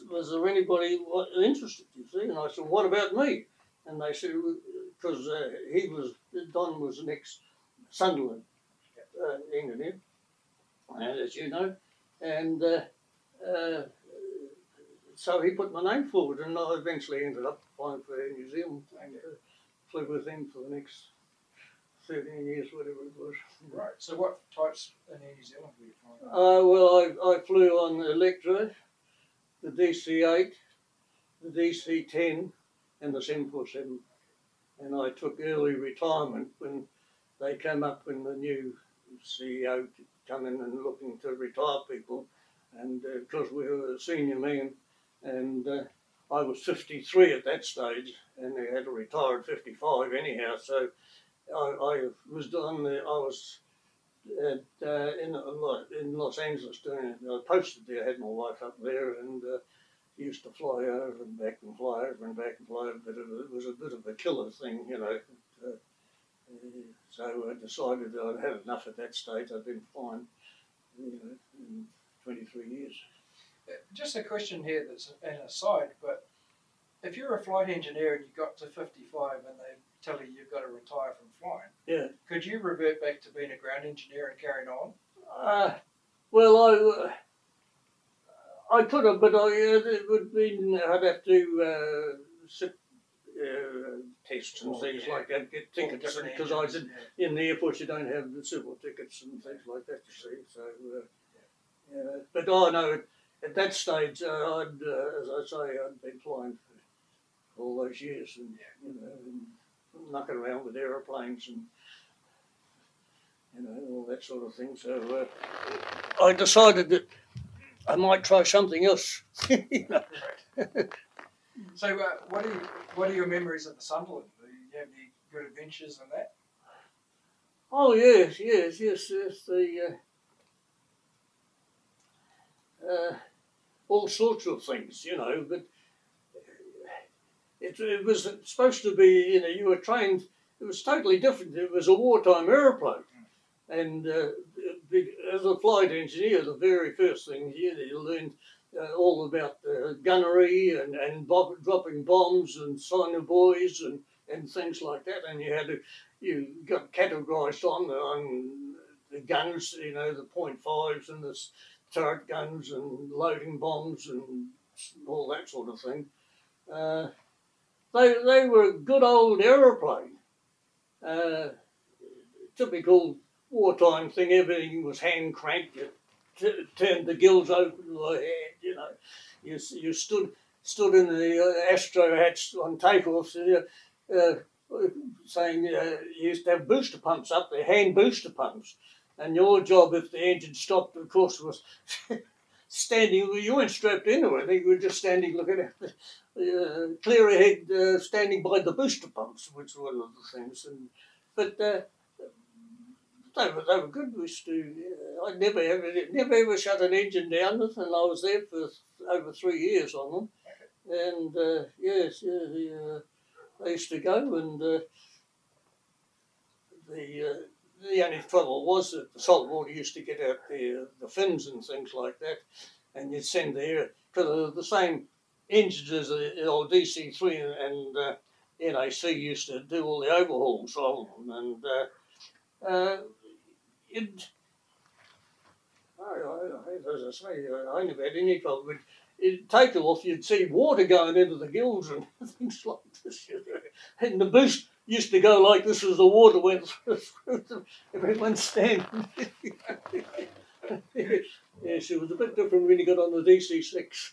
was there anybody interested? You see, and I said, "What about me?" And they said, "Because uh, he was Don was next Sunderland uh, engineer, and as you know, and uh, uh, so he put my name forward, and I eventually ended up flying for Air New Zealand and uh, flew with him for the next thirteen years, whatever it was. Right. So what types in Air New Zealand were you flying? Uh, well, I, I flew on the Electra, the DC-8, the DC-10, and the 747. And I took early retirement when they came up when the new CEO coming and looking to retire people. And because we were senior man, and uh, I was 53 at that stage, and they had to retire at 55 anyhow. So I, I was done. I was at, uh, in Lo- in Los Angeles doing it. I posted there, I had my wife up there, and uh, used to fly over and back and fly over and back and fly over. But it was a bit of a killer thing, you know. So I decided that I'd had enough at that stage. I'd been flying, you know, in 23 years. Uh, Just a question here that's an aside, but if you're a flight engineer and you got to 55 and they tell you you've got to retire from flying, Yeah. could you revert back to being a ground engineer and carrying on? Uh, well, I, uh, I could have, but I, uh, it would be, I'd have to uh, sit uh, tests and things yeah. like that, get tickets, because I did yeah. in the airport you don't have the civil tickets and things like that. You see, so uh, yeah. But I know at, at that stage, uh, I'd, uh, as I say, I'd been flying for all those years and you know, and knocking around with aeroplanes and you know all that sort of thing. So uh, I decided that I might try something else. you know. So, uh, what are you, what are your memories of the Sunderland? Do you have any good adventures in that? Oh yes, yes, yes, yes. The uh, uh, all sorts of things, you know. But it, it was supposed to be, you know, you were trained. It was totally different. It was a wartime aeroplane, and uh, as a flight engineer, the very first thing you, you learned uh, all about uh, gunnery and and dropping bombs and sonobuoys and and things like that. And you had to you got categorised on the, on the guns, you know, the point fives and the turret guns and loading bombs and all that sort of thing. Uh, they they were a good old aeroplane. Uh, typical wartime thing. Everything was hand cranked. You t- turned the gills open the. You know, you you stood stood in the uh, astro hatch on takeoffs Uh, uh, saying uh, you used to have booster pumps up there, hand booster pumps, and your job if the engine stopped, of course, was standing. You weren't strapped into it; you were just standing looking at uh, clear ahead, uh, standing by the booster pumps, which were one of the things. And but uh, they were they were good. We used to. Uh, I never ever never ever shut an engine down, and I was there for over three years on them. And uh, yes, yeah, the, uh, used to go, and uh, the uh, the only trouble was that the salt water used to get out the the fins and things like that, and you'd send the air because the same engines as the old DC three and, uh, NAC used to do all the overhauls on them, and uh, uh, it. I, I, as I say, I never had any trouble. But it'd take off, you'd see water going into the gills and things like this. you know. And the boost used to go like this as the water went through them. Everyone's standing. yes, it was a bit different when you got on the DC6.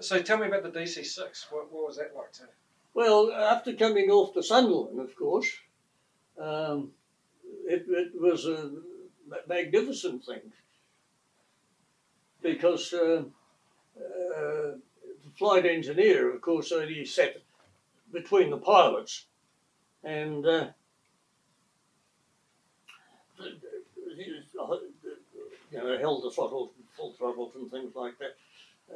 So, tell me about the DC six. What, what was that like to? Well, after coming off to Sunderland, of course, um, it, it, was a magnificent thing because uh, uh, the flight engineer, of course, only sat between the pilots and uh, you know, held the throttle, full throttle, and things like that.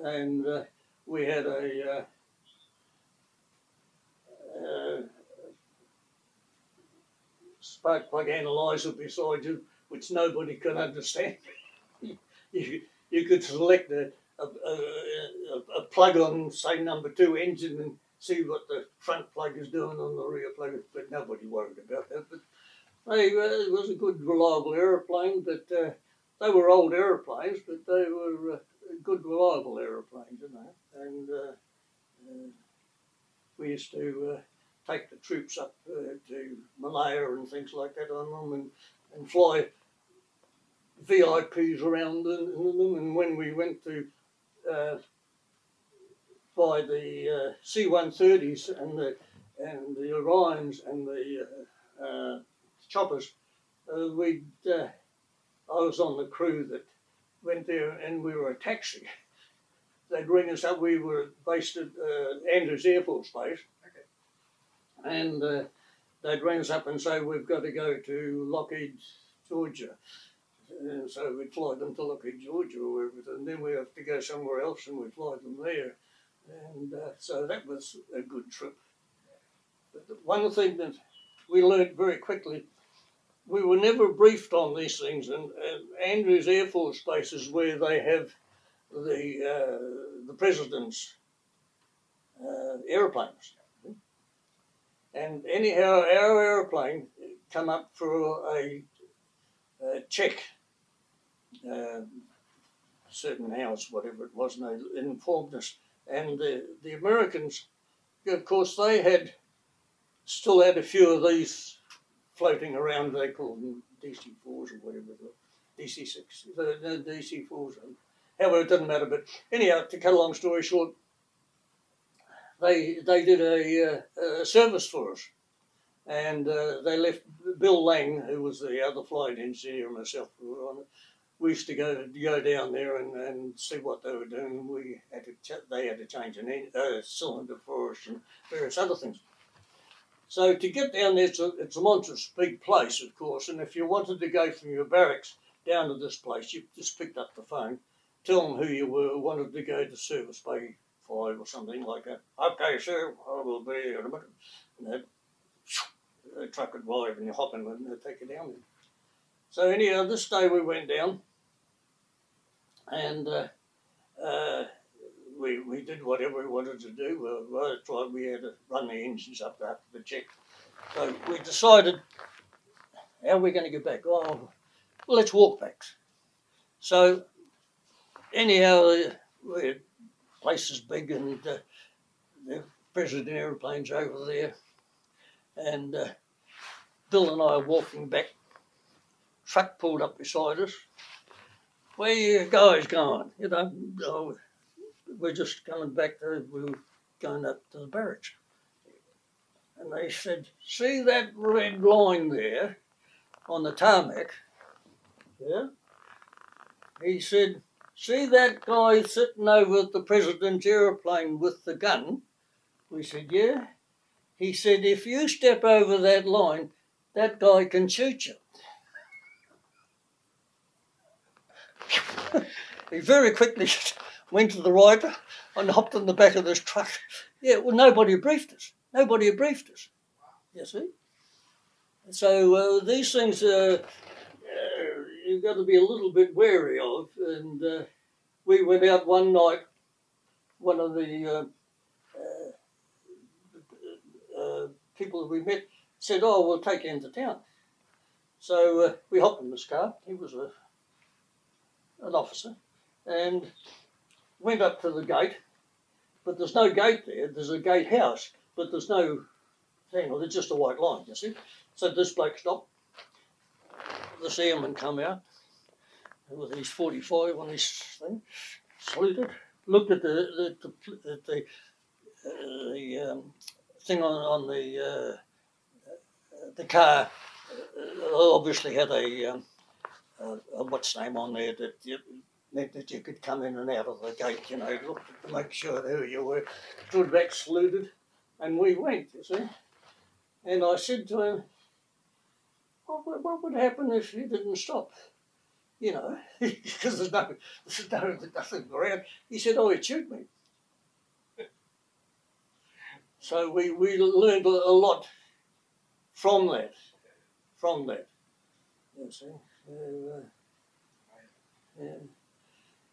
And uh, we had a uh, uh, spark plug analyzer beside you, which nobody could understand. you, you could select a, a, a, a plug on, say, number two engine and see what the front plug is doing on the rear plug, but nobody worried about that. But they, uh, it was a good, reliable aeroplane, but uh, they were old aeroplanes, but they were uh, good, reliable aeroplanes, you know. And uh, uh, we used to uh, take the troops up uh, to Malaya and things like that on them and, and fly VIPs around them. And when we went to uh, by the uh, C-130s and the and the Orions and the uh, uh, choppers, uh, we I was on the crew that went there and we were a taxi. They'd ring us up. We were based at Andrews Air Force Base, and uh, they'd ring us up and say we've got to go to Lockheed, Georgia. And so we'd fly them to Lockheed, Georgia, or wherever, and then we have to go somewhere else and we'd fly them there. And uh, so that was a good trip. But one thing that we learned very quickly, we were never briefed on these things, and, and Andrews Air Force Base is where they have the uh, the president's uh, airplanes. And anyhow, our airplane come up for a, a check, uh, certain hours, whatever it was, and they informed us. And the, the Americans, of course, they had still had a few of these floating around. They called them DC fours or whatever, DC six, the, DC fours. However, it doesn't matter. But anyhow, to cut a long story short, they they did a, uh, a service for us, and uh, they left Bill Lang, who was the other flight engineer, and myself. We used to go go down there and, and see what they were doing. We had to ch- they had to change an en- uh, cylinder for us and various other things. So to get down there, it's a, it's a monstrous big place, of course. And if you wanted to go from your barracks down to this place, you just picked up the phone, tell them who you were, wanted to go to Service Five or something like that. Okay, sir, I will be in a minute. And truck would arrive and you hop in and they'd take you down. So anyhow, this day we went down, and uh, uh, we we did whatever we wanted to do. Well, that's we had to run the engines up after the check. So we decided, how are we going to get back? Oh, well, let's walk back. So anyhow, we place is big and uh, the president airplanes over there, and uh, Bill and I are walking back. Truck pulled up beside us. Where you guys going? You know, oh, we're just coming back to, we were going up to the barracks. And they said, see that red line there on the tarmac? Yeah. He said, see that guy sitting over at the president's aeroplane with the gun? We said, yeah. He said, if you step over that line, that guy can shoot you. he very quickly went to the right and hopped in the back of this truck. Yeah, well, nobody briefed us. Nobody briefed us. You see? So uh, these things uh, you've got to be a little bit wary of. And uh, we went out one night. One of the uh, uh, uh, people that we met said, "Oh, we'll take you into town." So uh, we hopped in this car. He was a an officer, and went up to the gate. But there's no gate there. There's a gatehouse, but there's no thing. Well, there's just a white line. You see. So this bloke stopped. The airman come out with his 45 on his thing, saluted, looked at the the, the, the, uh, the um, thing on, on the uh, the car. Uh, obviously had a, um, a, a what's name on there that you, meant that you could come in and out of the gate. You know, looked to make sure who you were. Stood back, saluted, and we went. You see, and I said to him, what would, what would happen if you didn't stop? you know, because there's no, there's no, nothing around. He said, oh, he'd shoot me. so we, we learned a lot from that, from that. You see. Uh.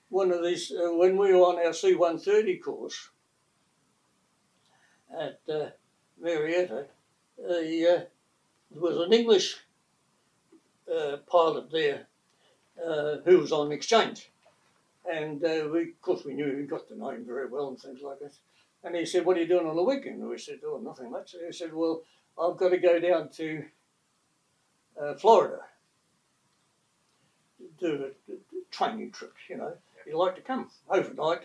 One of these, uh, when we were on our C-130 course at uh, Marietta, uh, there was an English uh, pilot there uh, who was on exchange. And uh, we, of course, we knew he got to know him very well and things like that. And he said, What are you doing on the weekend? And we said, Oh, nothing much. And he said, Well, I've got to go down to uh, Florida do a, training trip, you know. You'd like to come overnight.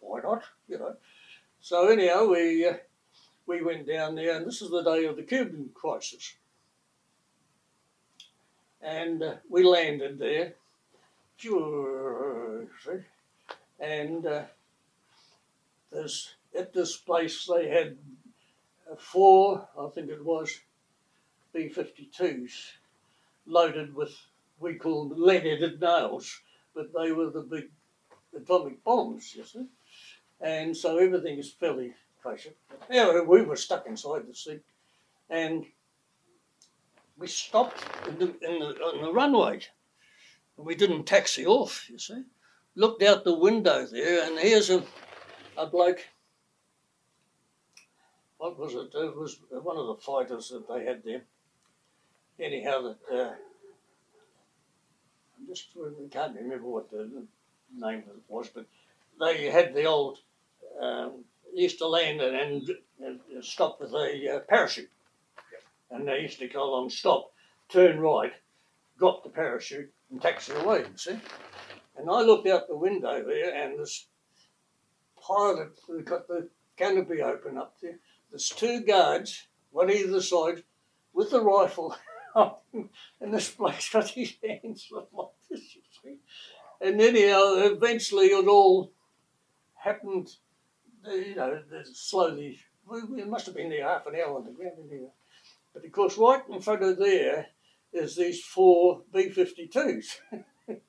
Why not, you know? So, anyhow, we, uh, we went down there, and this is the day of the Cuban crisis and uh, we landed there. And uh, this, at this place, they had four, I think it was, B 52s loaded with, we call them lead headed nails, but they were the big atomic bombs, you see. And so everything is fairly kosher. Anyway, we were stuck inside the seat, and we stopped in the, in the, on the runway. We didn't taxi off, you see. Looked out the window there, and here's a, a bloke. What was it? It was one of the fighters that they had there. Anyhow, that uh, I just I can't remember what the name was, but they had the old um, used to land and, and, and stop with a uh, parachute and they used to go along, stop, turn right, drop the parachute, and taxi away, you see. And I looked out the window there, and this pilot who got the canopy open up there. There's two guards, one either side, with the rifle, and this bloke's got his hands like this, you see. And anyhow, eventually it all happened, you know, slowly. It must have been there half an hour on the ground, anyhow. But of course, right in front of there is these four B 52s.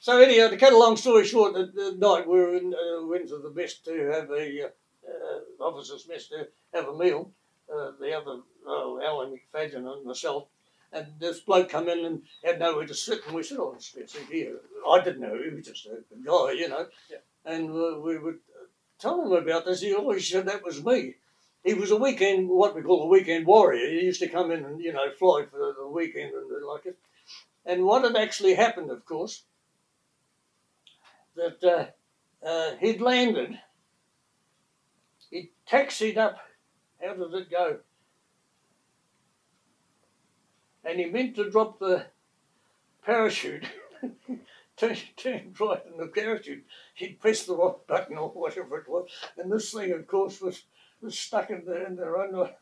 so, anyhow, to cut a long story short, at the night we were in, uh, went to the mess to have a uh, uh, officers' mess to have a meal. Uh, the other, uh, Alan McFadden and myself, and this bloke come in and had nowhere to sit, and we said, "Oh, sit here." I didn't know he was just a guy, you know. Yeah. And uh, we would tell him about this. He always said that was me he was a weekend, what we call a weekend warrior. He used to come in and, you know, fly for the weekend and like it. And what had actually happened, of course, that uh, uh, he'd landed, he taxied up, how did it go? And he meant to drop the parachute, turned, turned right in the parachute. He'd pressed the wrong button or whatever it was. And this thing, of course, was was stuck in in the runway.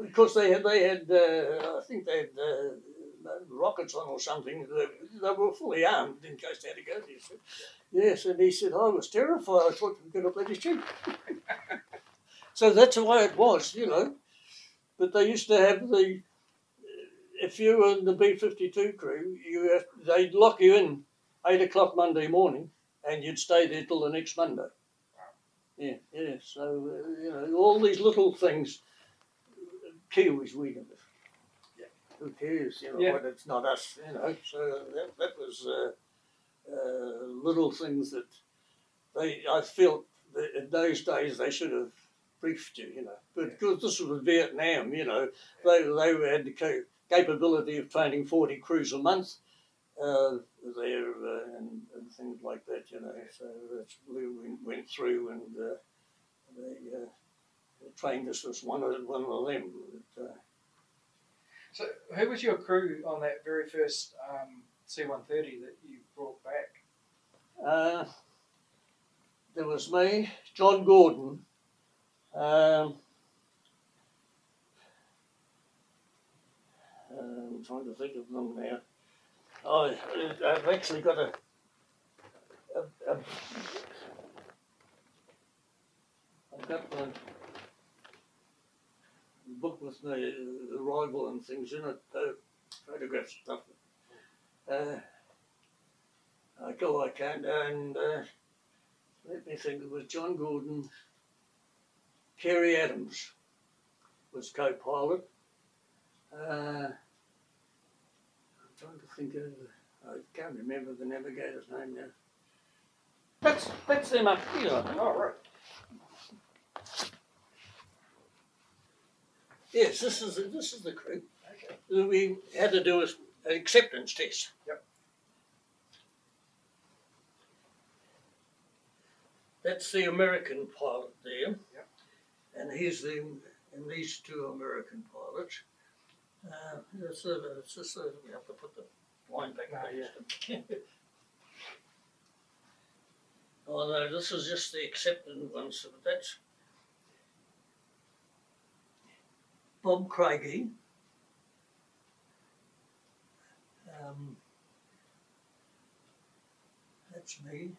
because they had they had uh, I think they had uh, rockets on or something. They, they, were fully armed in case they had to go there. Yes, and he said I was terrified. I thought we were going to bloody shoot. so that's the way it was, you know. But they used to have the if you were in the B fifty two crew, you have, they'd lock you in eight o'clock Monday morning, and you'd stay there till the next Monday. Yeah, yeah. So uh, you know, all these little things, Kiwis we know. Yeah. Who cares? You know, Yeah. but it's not us. You know. So that that was uh, uh, little things that they. I felt that in those days they should have briefed you. You know, but because this was Vietnam, you know, they they had the capability of training forty crews a month. Uh, there uh, and, and things like that, you know. So that's we went, went through and uh, they, uh, they trained us as one of one of them. But, uh, So, who was your crew on that very first um, C-130 that you brought back? uh, there was me, John Gordon. Um, I'm trying to think of them now. Oh, I've actually got a, a, a I've got the booklet with the, the rival and things in it, uh, stuff. Uh, I go, I can't, and uh, let me think, it was John Gordon, Kerry Adams was co pilot. Uh, trying to think of, I can't remember the navigator's name now. That's, that's them up here. I think. Oh, right. Yes, this is this is the crew. Okay. We had to do a, an acceptance test. Yep. That's the American pilot there. Yep. And he's the and these two American pilots. Uh, it's a, it's just a, we have to put the line back Ah, against them. oh no, this is just the accepted ones, so that's Bob Craigie. Um, that's me.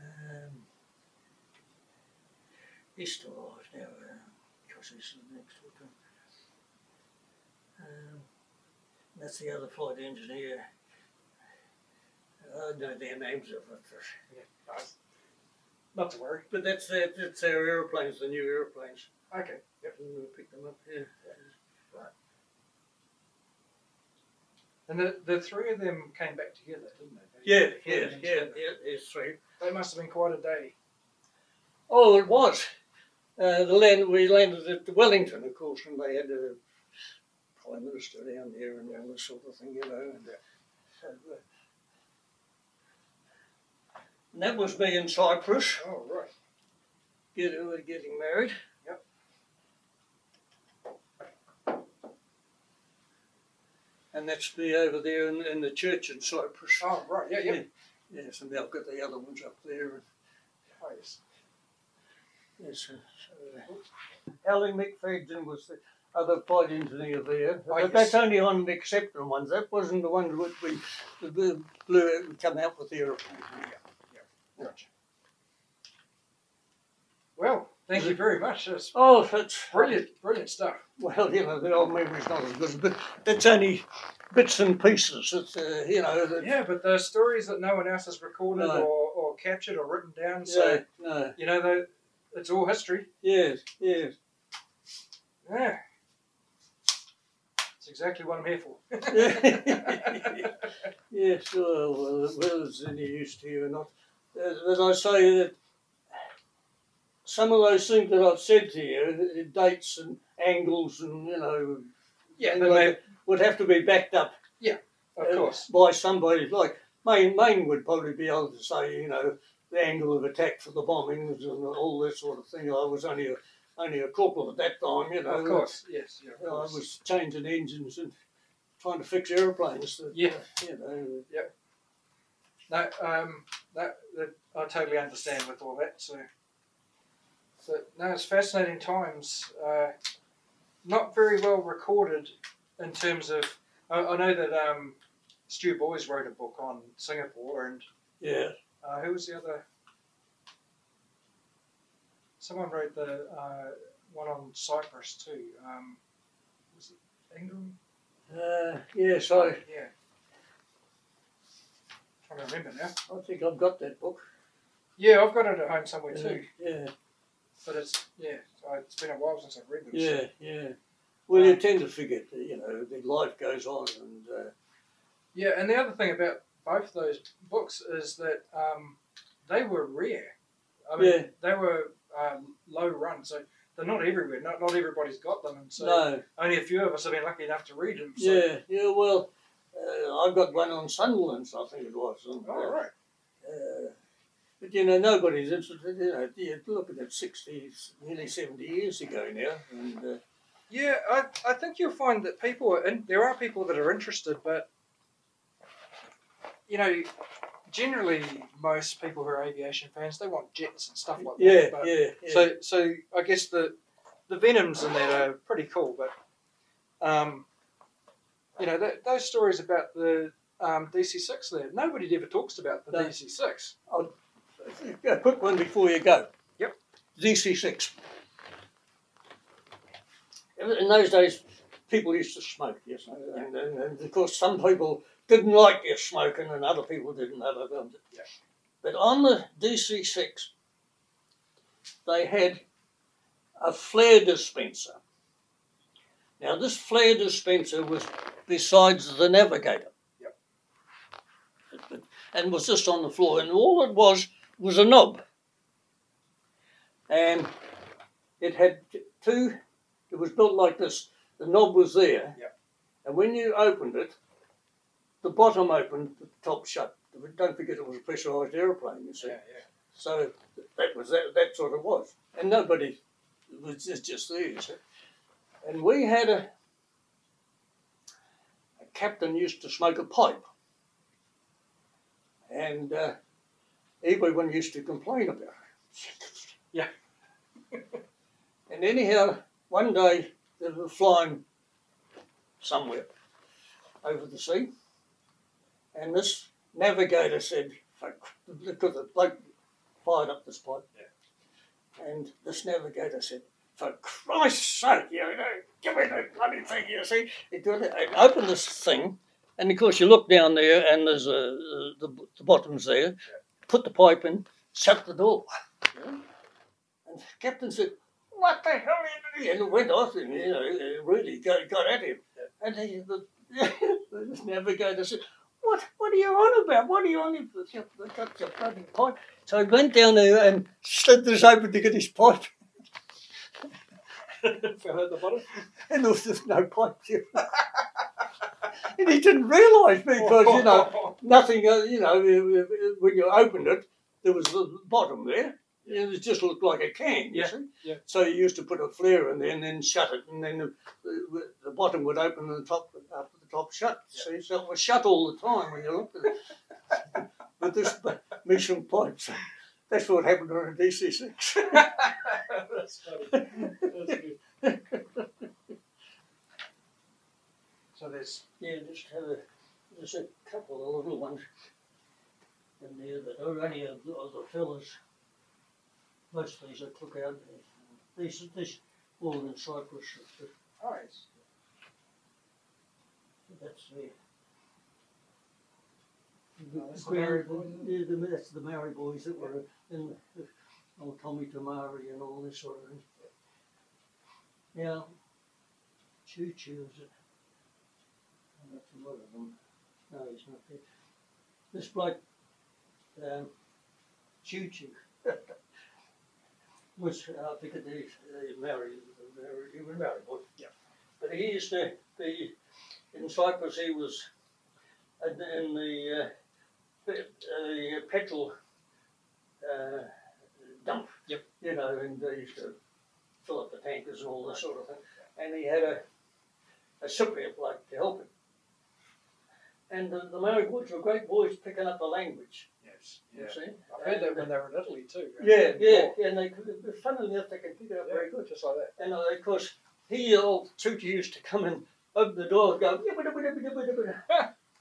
Um, he's still alive now, because he's the next one. Um, that's the other flight engineer. I know their names of it. Yeah. Nice. Not to worry. But that's their, that's their aeroplanes, the new aeroplanes. Okay. Yep. And we'll pick them up here. And the, the three of them came back together, didn't they? Yeah, They yeah, yeah, together. yeah, there's three. They must have been quite a day. Oh, it was. Uh, the land we landed at Wellington, of course, and they had a prime minister down there and all this sort of thing, you know. And, uh, so, uh, and that was me in Cyprus, Oh, right. get, uh, getting married. Yep. And that's me over there in, in the church in Cyprus. Oh, right. Yeah, yeah. Yes, and I've got the other ones up there. Oh, yes. Yes, uh, so, uh, Alan McFadden was the other flight engineer there. Oh, but yes. that's only on the acceptor ones. That wasn't the one that we the blue blew out and come out with the aeroplane. Gotcha. Well, thank you very much. That's Oh, that's brilliant, brilliant stuff. Well, you know, the old memory's not as good, but that's only bits and pieces. It's uh, you know, the, Yeah, but the stories that no one else has recorded No. or, or captured or written down. So, yeah, no, you know, it's all history. yes, yes. Yeah. Exactly what I'm here for. Yes, well, whether it's any use to you or not. As, I say, that some of those things that I've said to you, dates and angles and, you know, yeah, things they would have to be backed up Yeah, of uh, course. by somebody. Like, Maine, Maine would probably be able to say, you know, the angle of attack for the bombings and all that sort of thing. I was only a, only a corporal at that time, you know. Of course, yes. Yeah, of You know, I was changing engines and trying to fix aeroplanes. That, Yeah. uh, you know, Yep. No, um, that, that I totally understand with all that. So, but no, it's fascinating times. Uh, not very well recorded in terms of. I, I know that um, Stu Boys wrote a book on Singapore, and yeah. uh, who was the other? Someone wrote the uh, one on Cyprus too. Um, was it Ingram? Uh, yes, I, Yeah. Trying to remember now. I think I've got that book. Yeah, I've got it at home somewhere too. Yeah, But it's yeah, uh, it's been a while since I've read them. yeah, So. yeah. Well, you tend to forget that, you know, that life goes on and, uh, Yeah, and the other thing about both those books is that um, they were rare. I mean, Yeah. they were um, low run, so they're not everywhere. Not not everybody's got them, and so no, only a few of us have been lucky enough to read them. So. yeah, yeah, well, uh, I've got one on Sunderland's, I think it was. Right. uh, but, you know, nobody's interested, you know, you look at it 60, nearly 70 years ago now, and, uh, Yeah, I, I think you'll find that people are in, there are people that are interested, but you know, generally most people who are aviation fans they want jets and stuff like yeah, that. But yeah, yeah. So so I guess the the venoms in that are pretty cool, but um, you know that, those stories about the um, DC six there nobody ever talks about the No. DC six. A quick one before you go. Yep. DC6. in those days, people used to smoke, yes, and, and, and of course some people didn't like your smoking, and other people didn't have it. Yeah. But on the DC six, they had a flare dispenser. Now this flare dispenser was besides the navigator. Yep. And was just on the floor, and all it was was a knob. And it had two, it was built like this. The knob was there. Yep. And when you opened it, the bottom opened, the top shut. Don't forget it was a pressurised aeroplane, you see. Yeah, yeah. So that was that, that's what it was. And nobody it was just, just there, you see. And we had a, a captain used to smoke a pipe. And uh, everyone used to complain about it. Yeah. and anyhow, one day they were flying somewhere over the sea. And this navigator said, "Fuck," because the bloke fired up this pipe. And this navigator said, for Christ's sake, you know, give me that bloody thing, you see. He did it, and opened this thing, and of course you look down there and there's a, the, the bottom's there, put the pipe in, shut the door. know. And the captain said, what the hell are you doing? And it went off and, you know, really got, got at him. And he, the, this navigator said, what, what are you on about? What are you on about? Got your bloody pipe. So he went down there and slid this open to get his pipe. Fell at the bottom. and there was just no pipe there. and he didn't realise because, you know, nothing, uh, you know, when you opened it, there was the bottom there. It just looked like a can, you Yeah, see. yeah. So you used to put a flare in there and then shut it, and then the, the, bottom would open and the top would, the top shut. See, so it was shut all the time when you looked at it. but this mission pipe, so that's what happened on a DC six. That's funny. That's good. So there's Yeah, just have a just a couple of little ones in there that are only of the, of the fellas. Most of these I took out. These these all in Cyprus. but oh, That's the. Oh, that's the Maori boys, isn't Yeah, the, that's the Maori boys that were in the, the old Tommy Tamari and all this sort of thing. Now, Choo Choo is? Oh, That's a lot of them. No, he's not there. This bloke, um, Choo Choo, was, uh, I think is, uh, Maori, Maori, he was a Maori boy. Yeah. But he used to be, in Cyprus, he was in, in the, uh, the, uh, petrol uh, dump. Yep. You know, and they used to fill up the tankers and all this sort of thing. And he had a, a Cypriot bloke to help him. And the, the Maori boys were great boys picking up the language. yes. You Yeah. see? I've heard that when they were in Italy too. yeah, yeah, Before. and they could, funnily enough, they can pick it up Yeah, very good. Just like that. And uh, of course, he, old Tutu, used to come and open the door and go,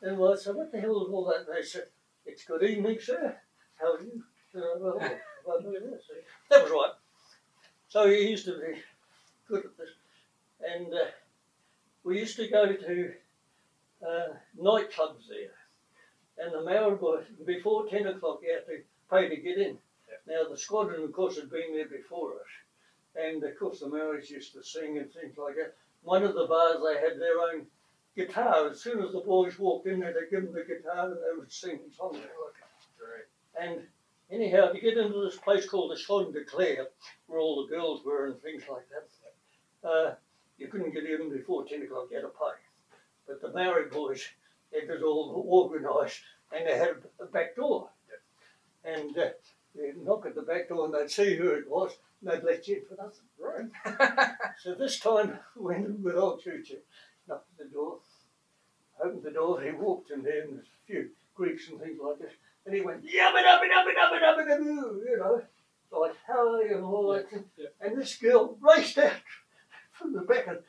and well, I said, what the hell is all that? And they said, it's good evening, sir. How are you? Uh, well, well, well, yes, that was right. So he used to be good at this. And uh, we used to go to uh, nightclubs there. And the Maori boys, before 10 o'clock, you had to pay to get in. Now, the squadron, of course, had been there before us. And of course, the Maoris used to sing and things like that. One of the bars, they had their own guitar. As soon as the boys walked in there, they'd give them the guitar and they would sing songs Great. And anyhow, to get into this place called the Champ de Claire, where all the girls were and things like that, uh, you couldn't get in before 10 o'clock, you had to pay. But the Maori boys, it was all organised and they had a back door. And uh, they'd knock at the back door and they'd see who it was and they'd let you in for nothing. Right. So this time we went in with old Choo Choo, knocked at the door, opened the door, he walked in there and there's a few Greeks and things like this. And he went, yabba dabba dabba dabba dabba dabba, you know, like how are you and all that. thing. yeah. And this girl raced out from the back of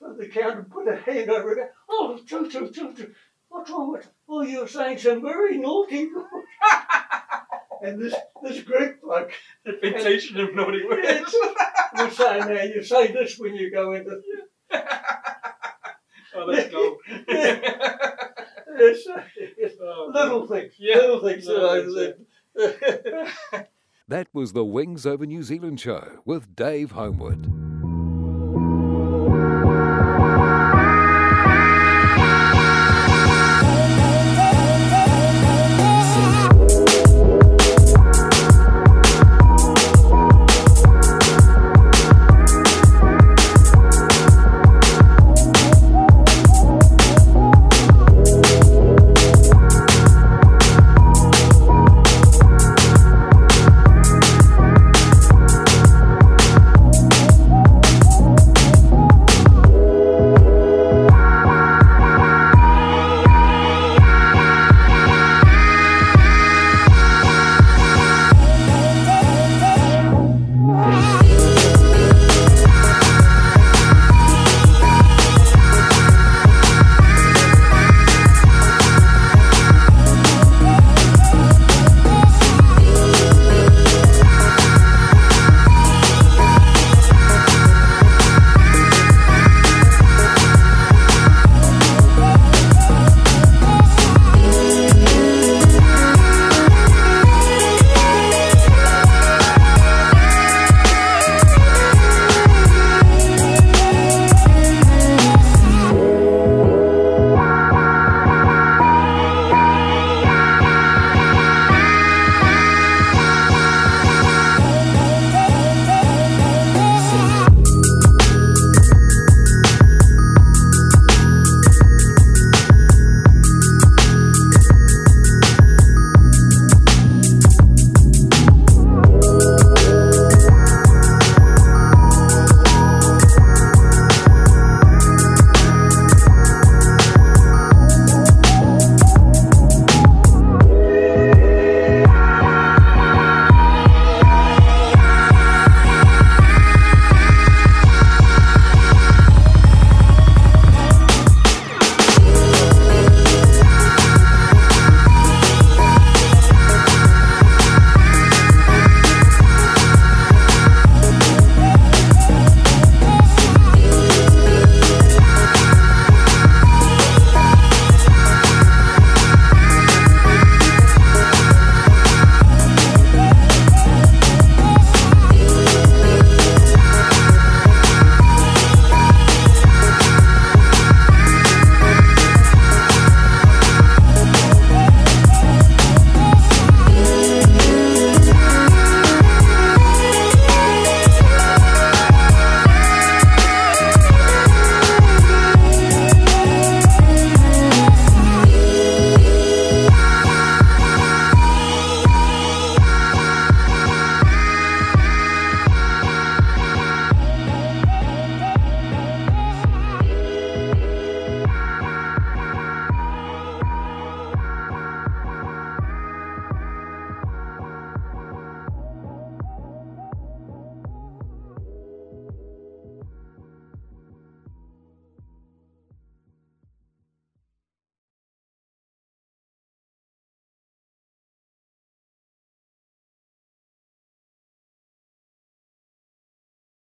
of the counter put her hand over it. Oh, Choo Choo, Choo Choo, what's wrong with Oh, you're saying some very naughty words." And this, this Greek bloke They've been teaching him naughty words. was saying, now you say this when you go into Oh, that's gold. Yes, Oh, little things, Yeah, little things that I little things, said. That was the Wings Over New Zealand show with Dave Homewood.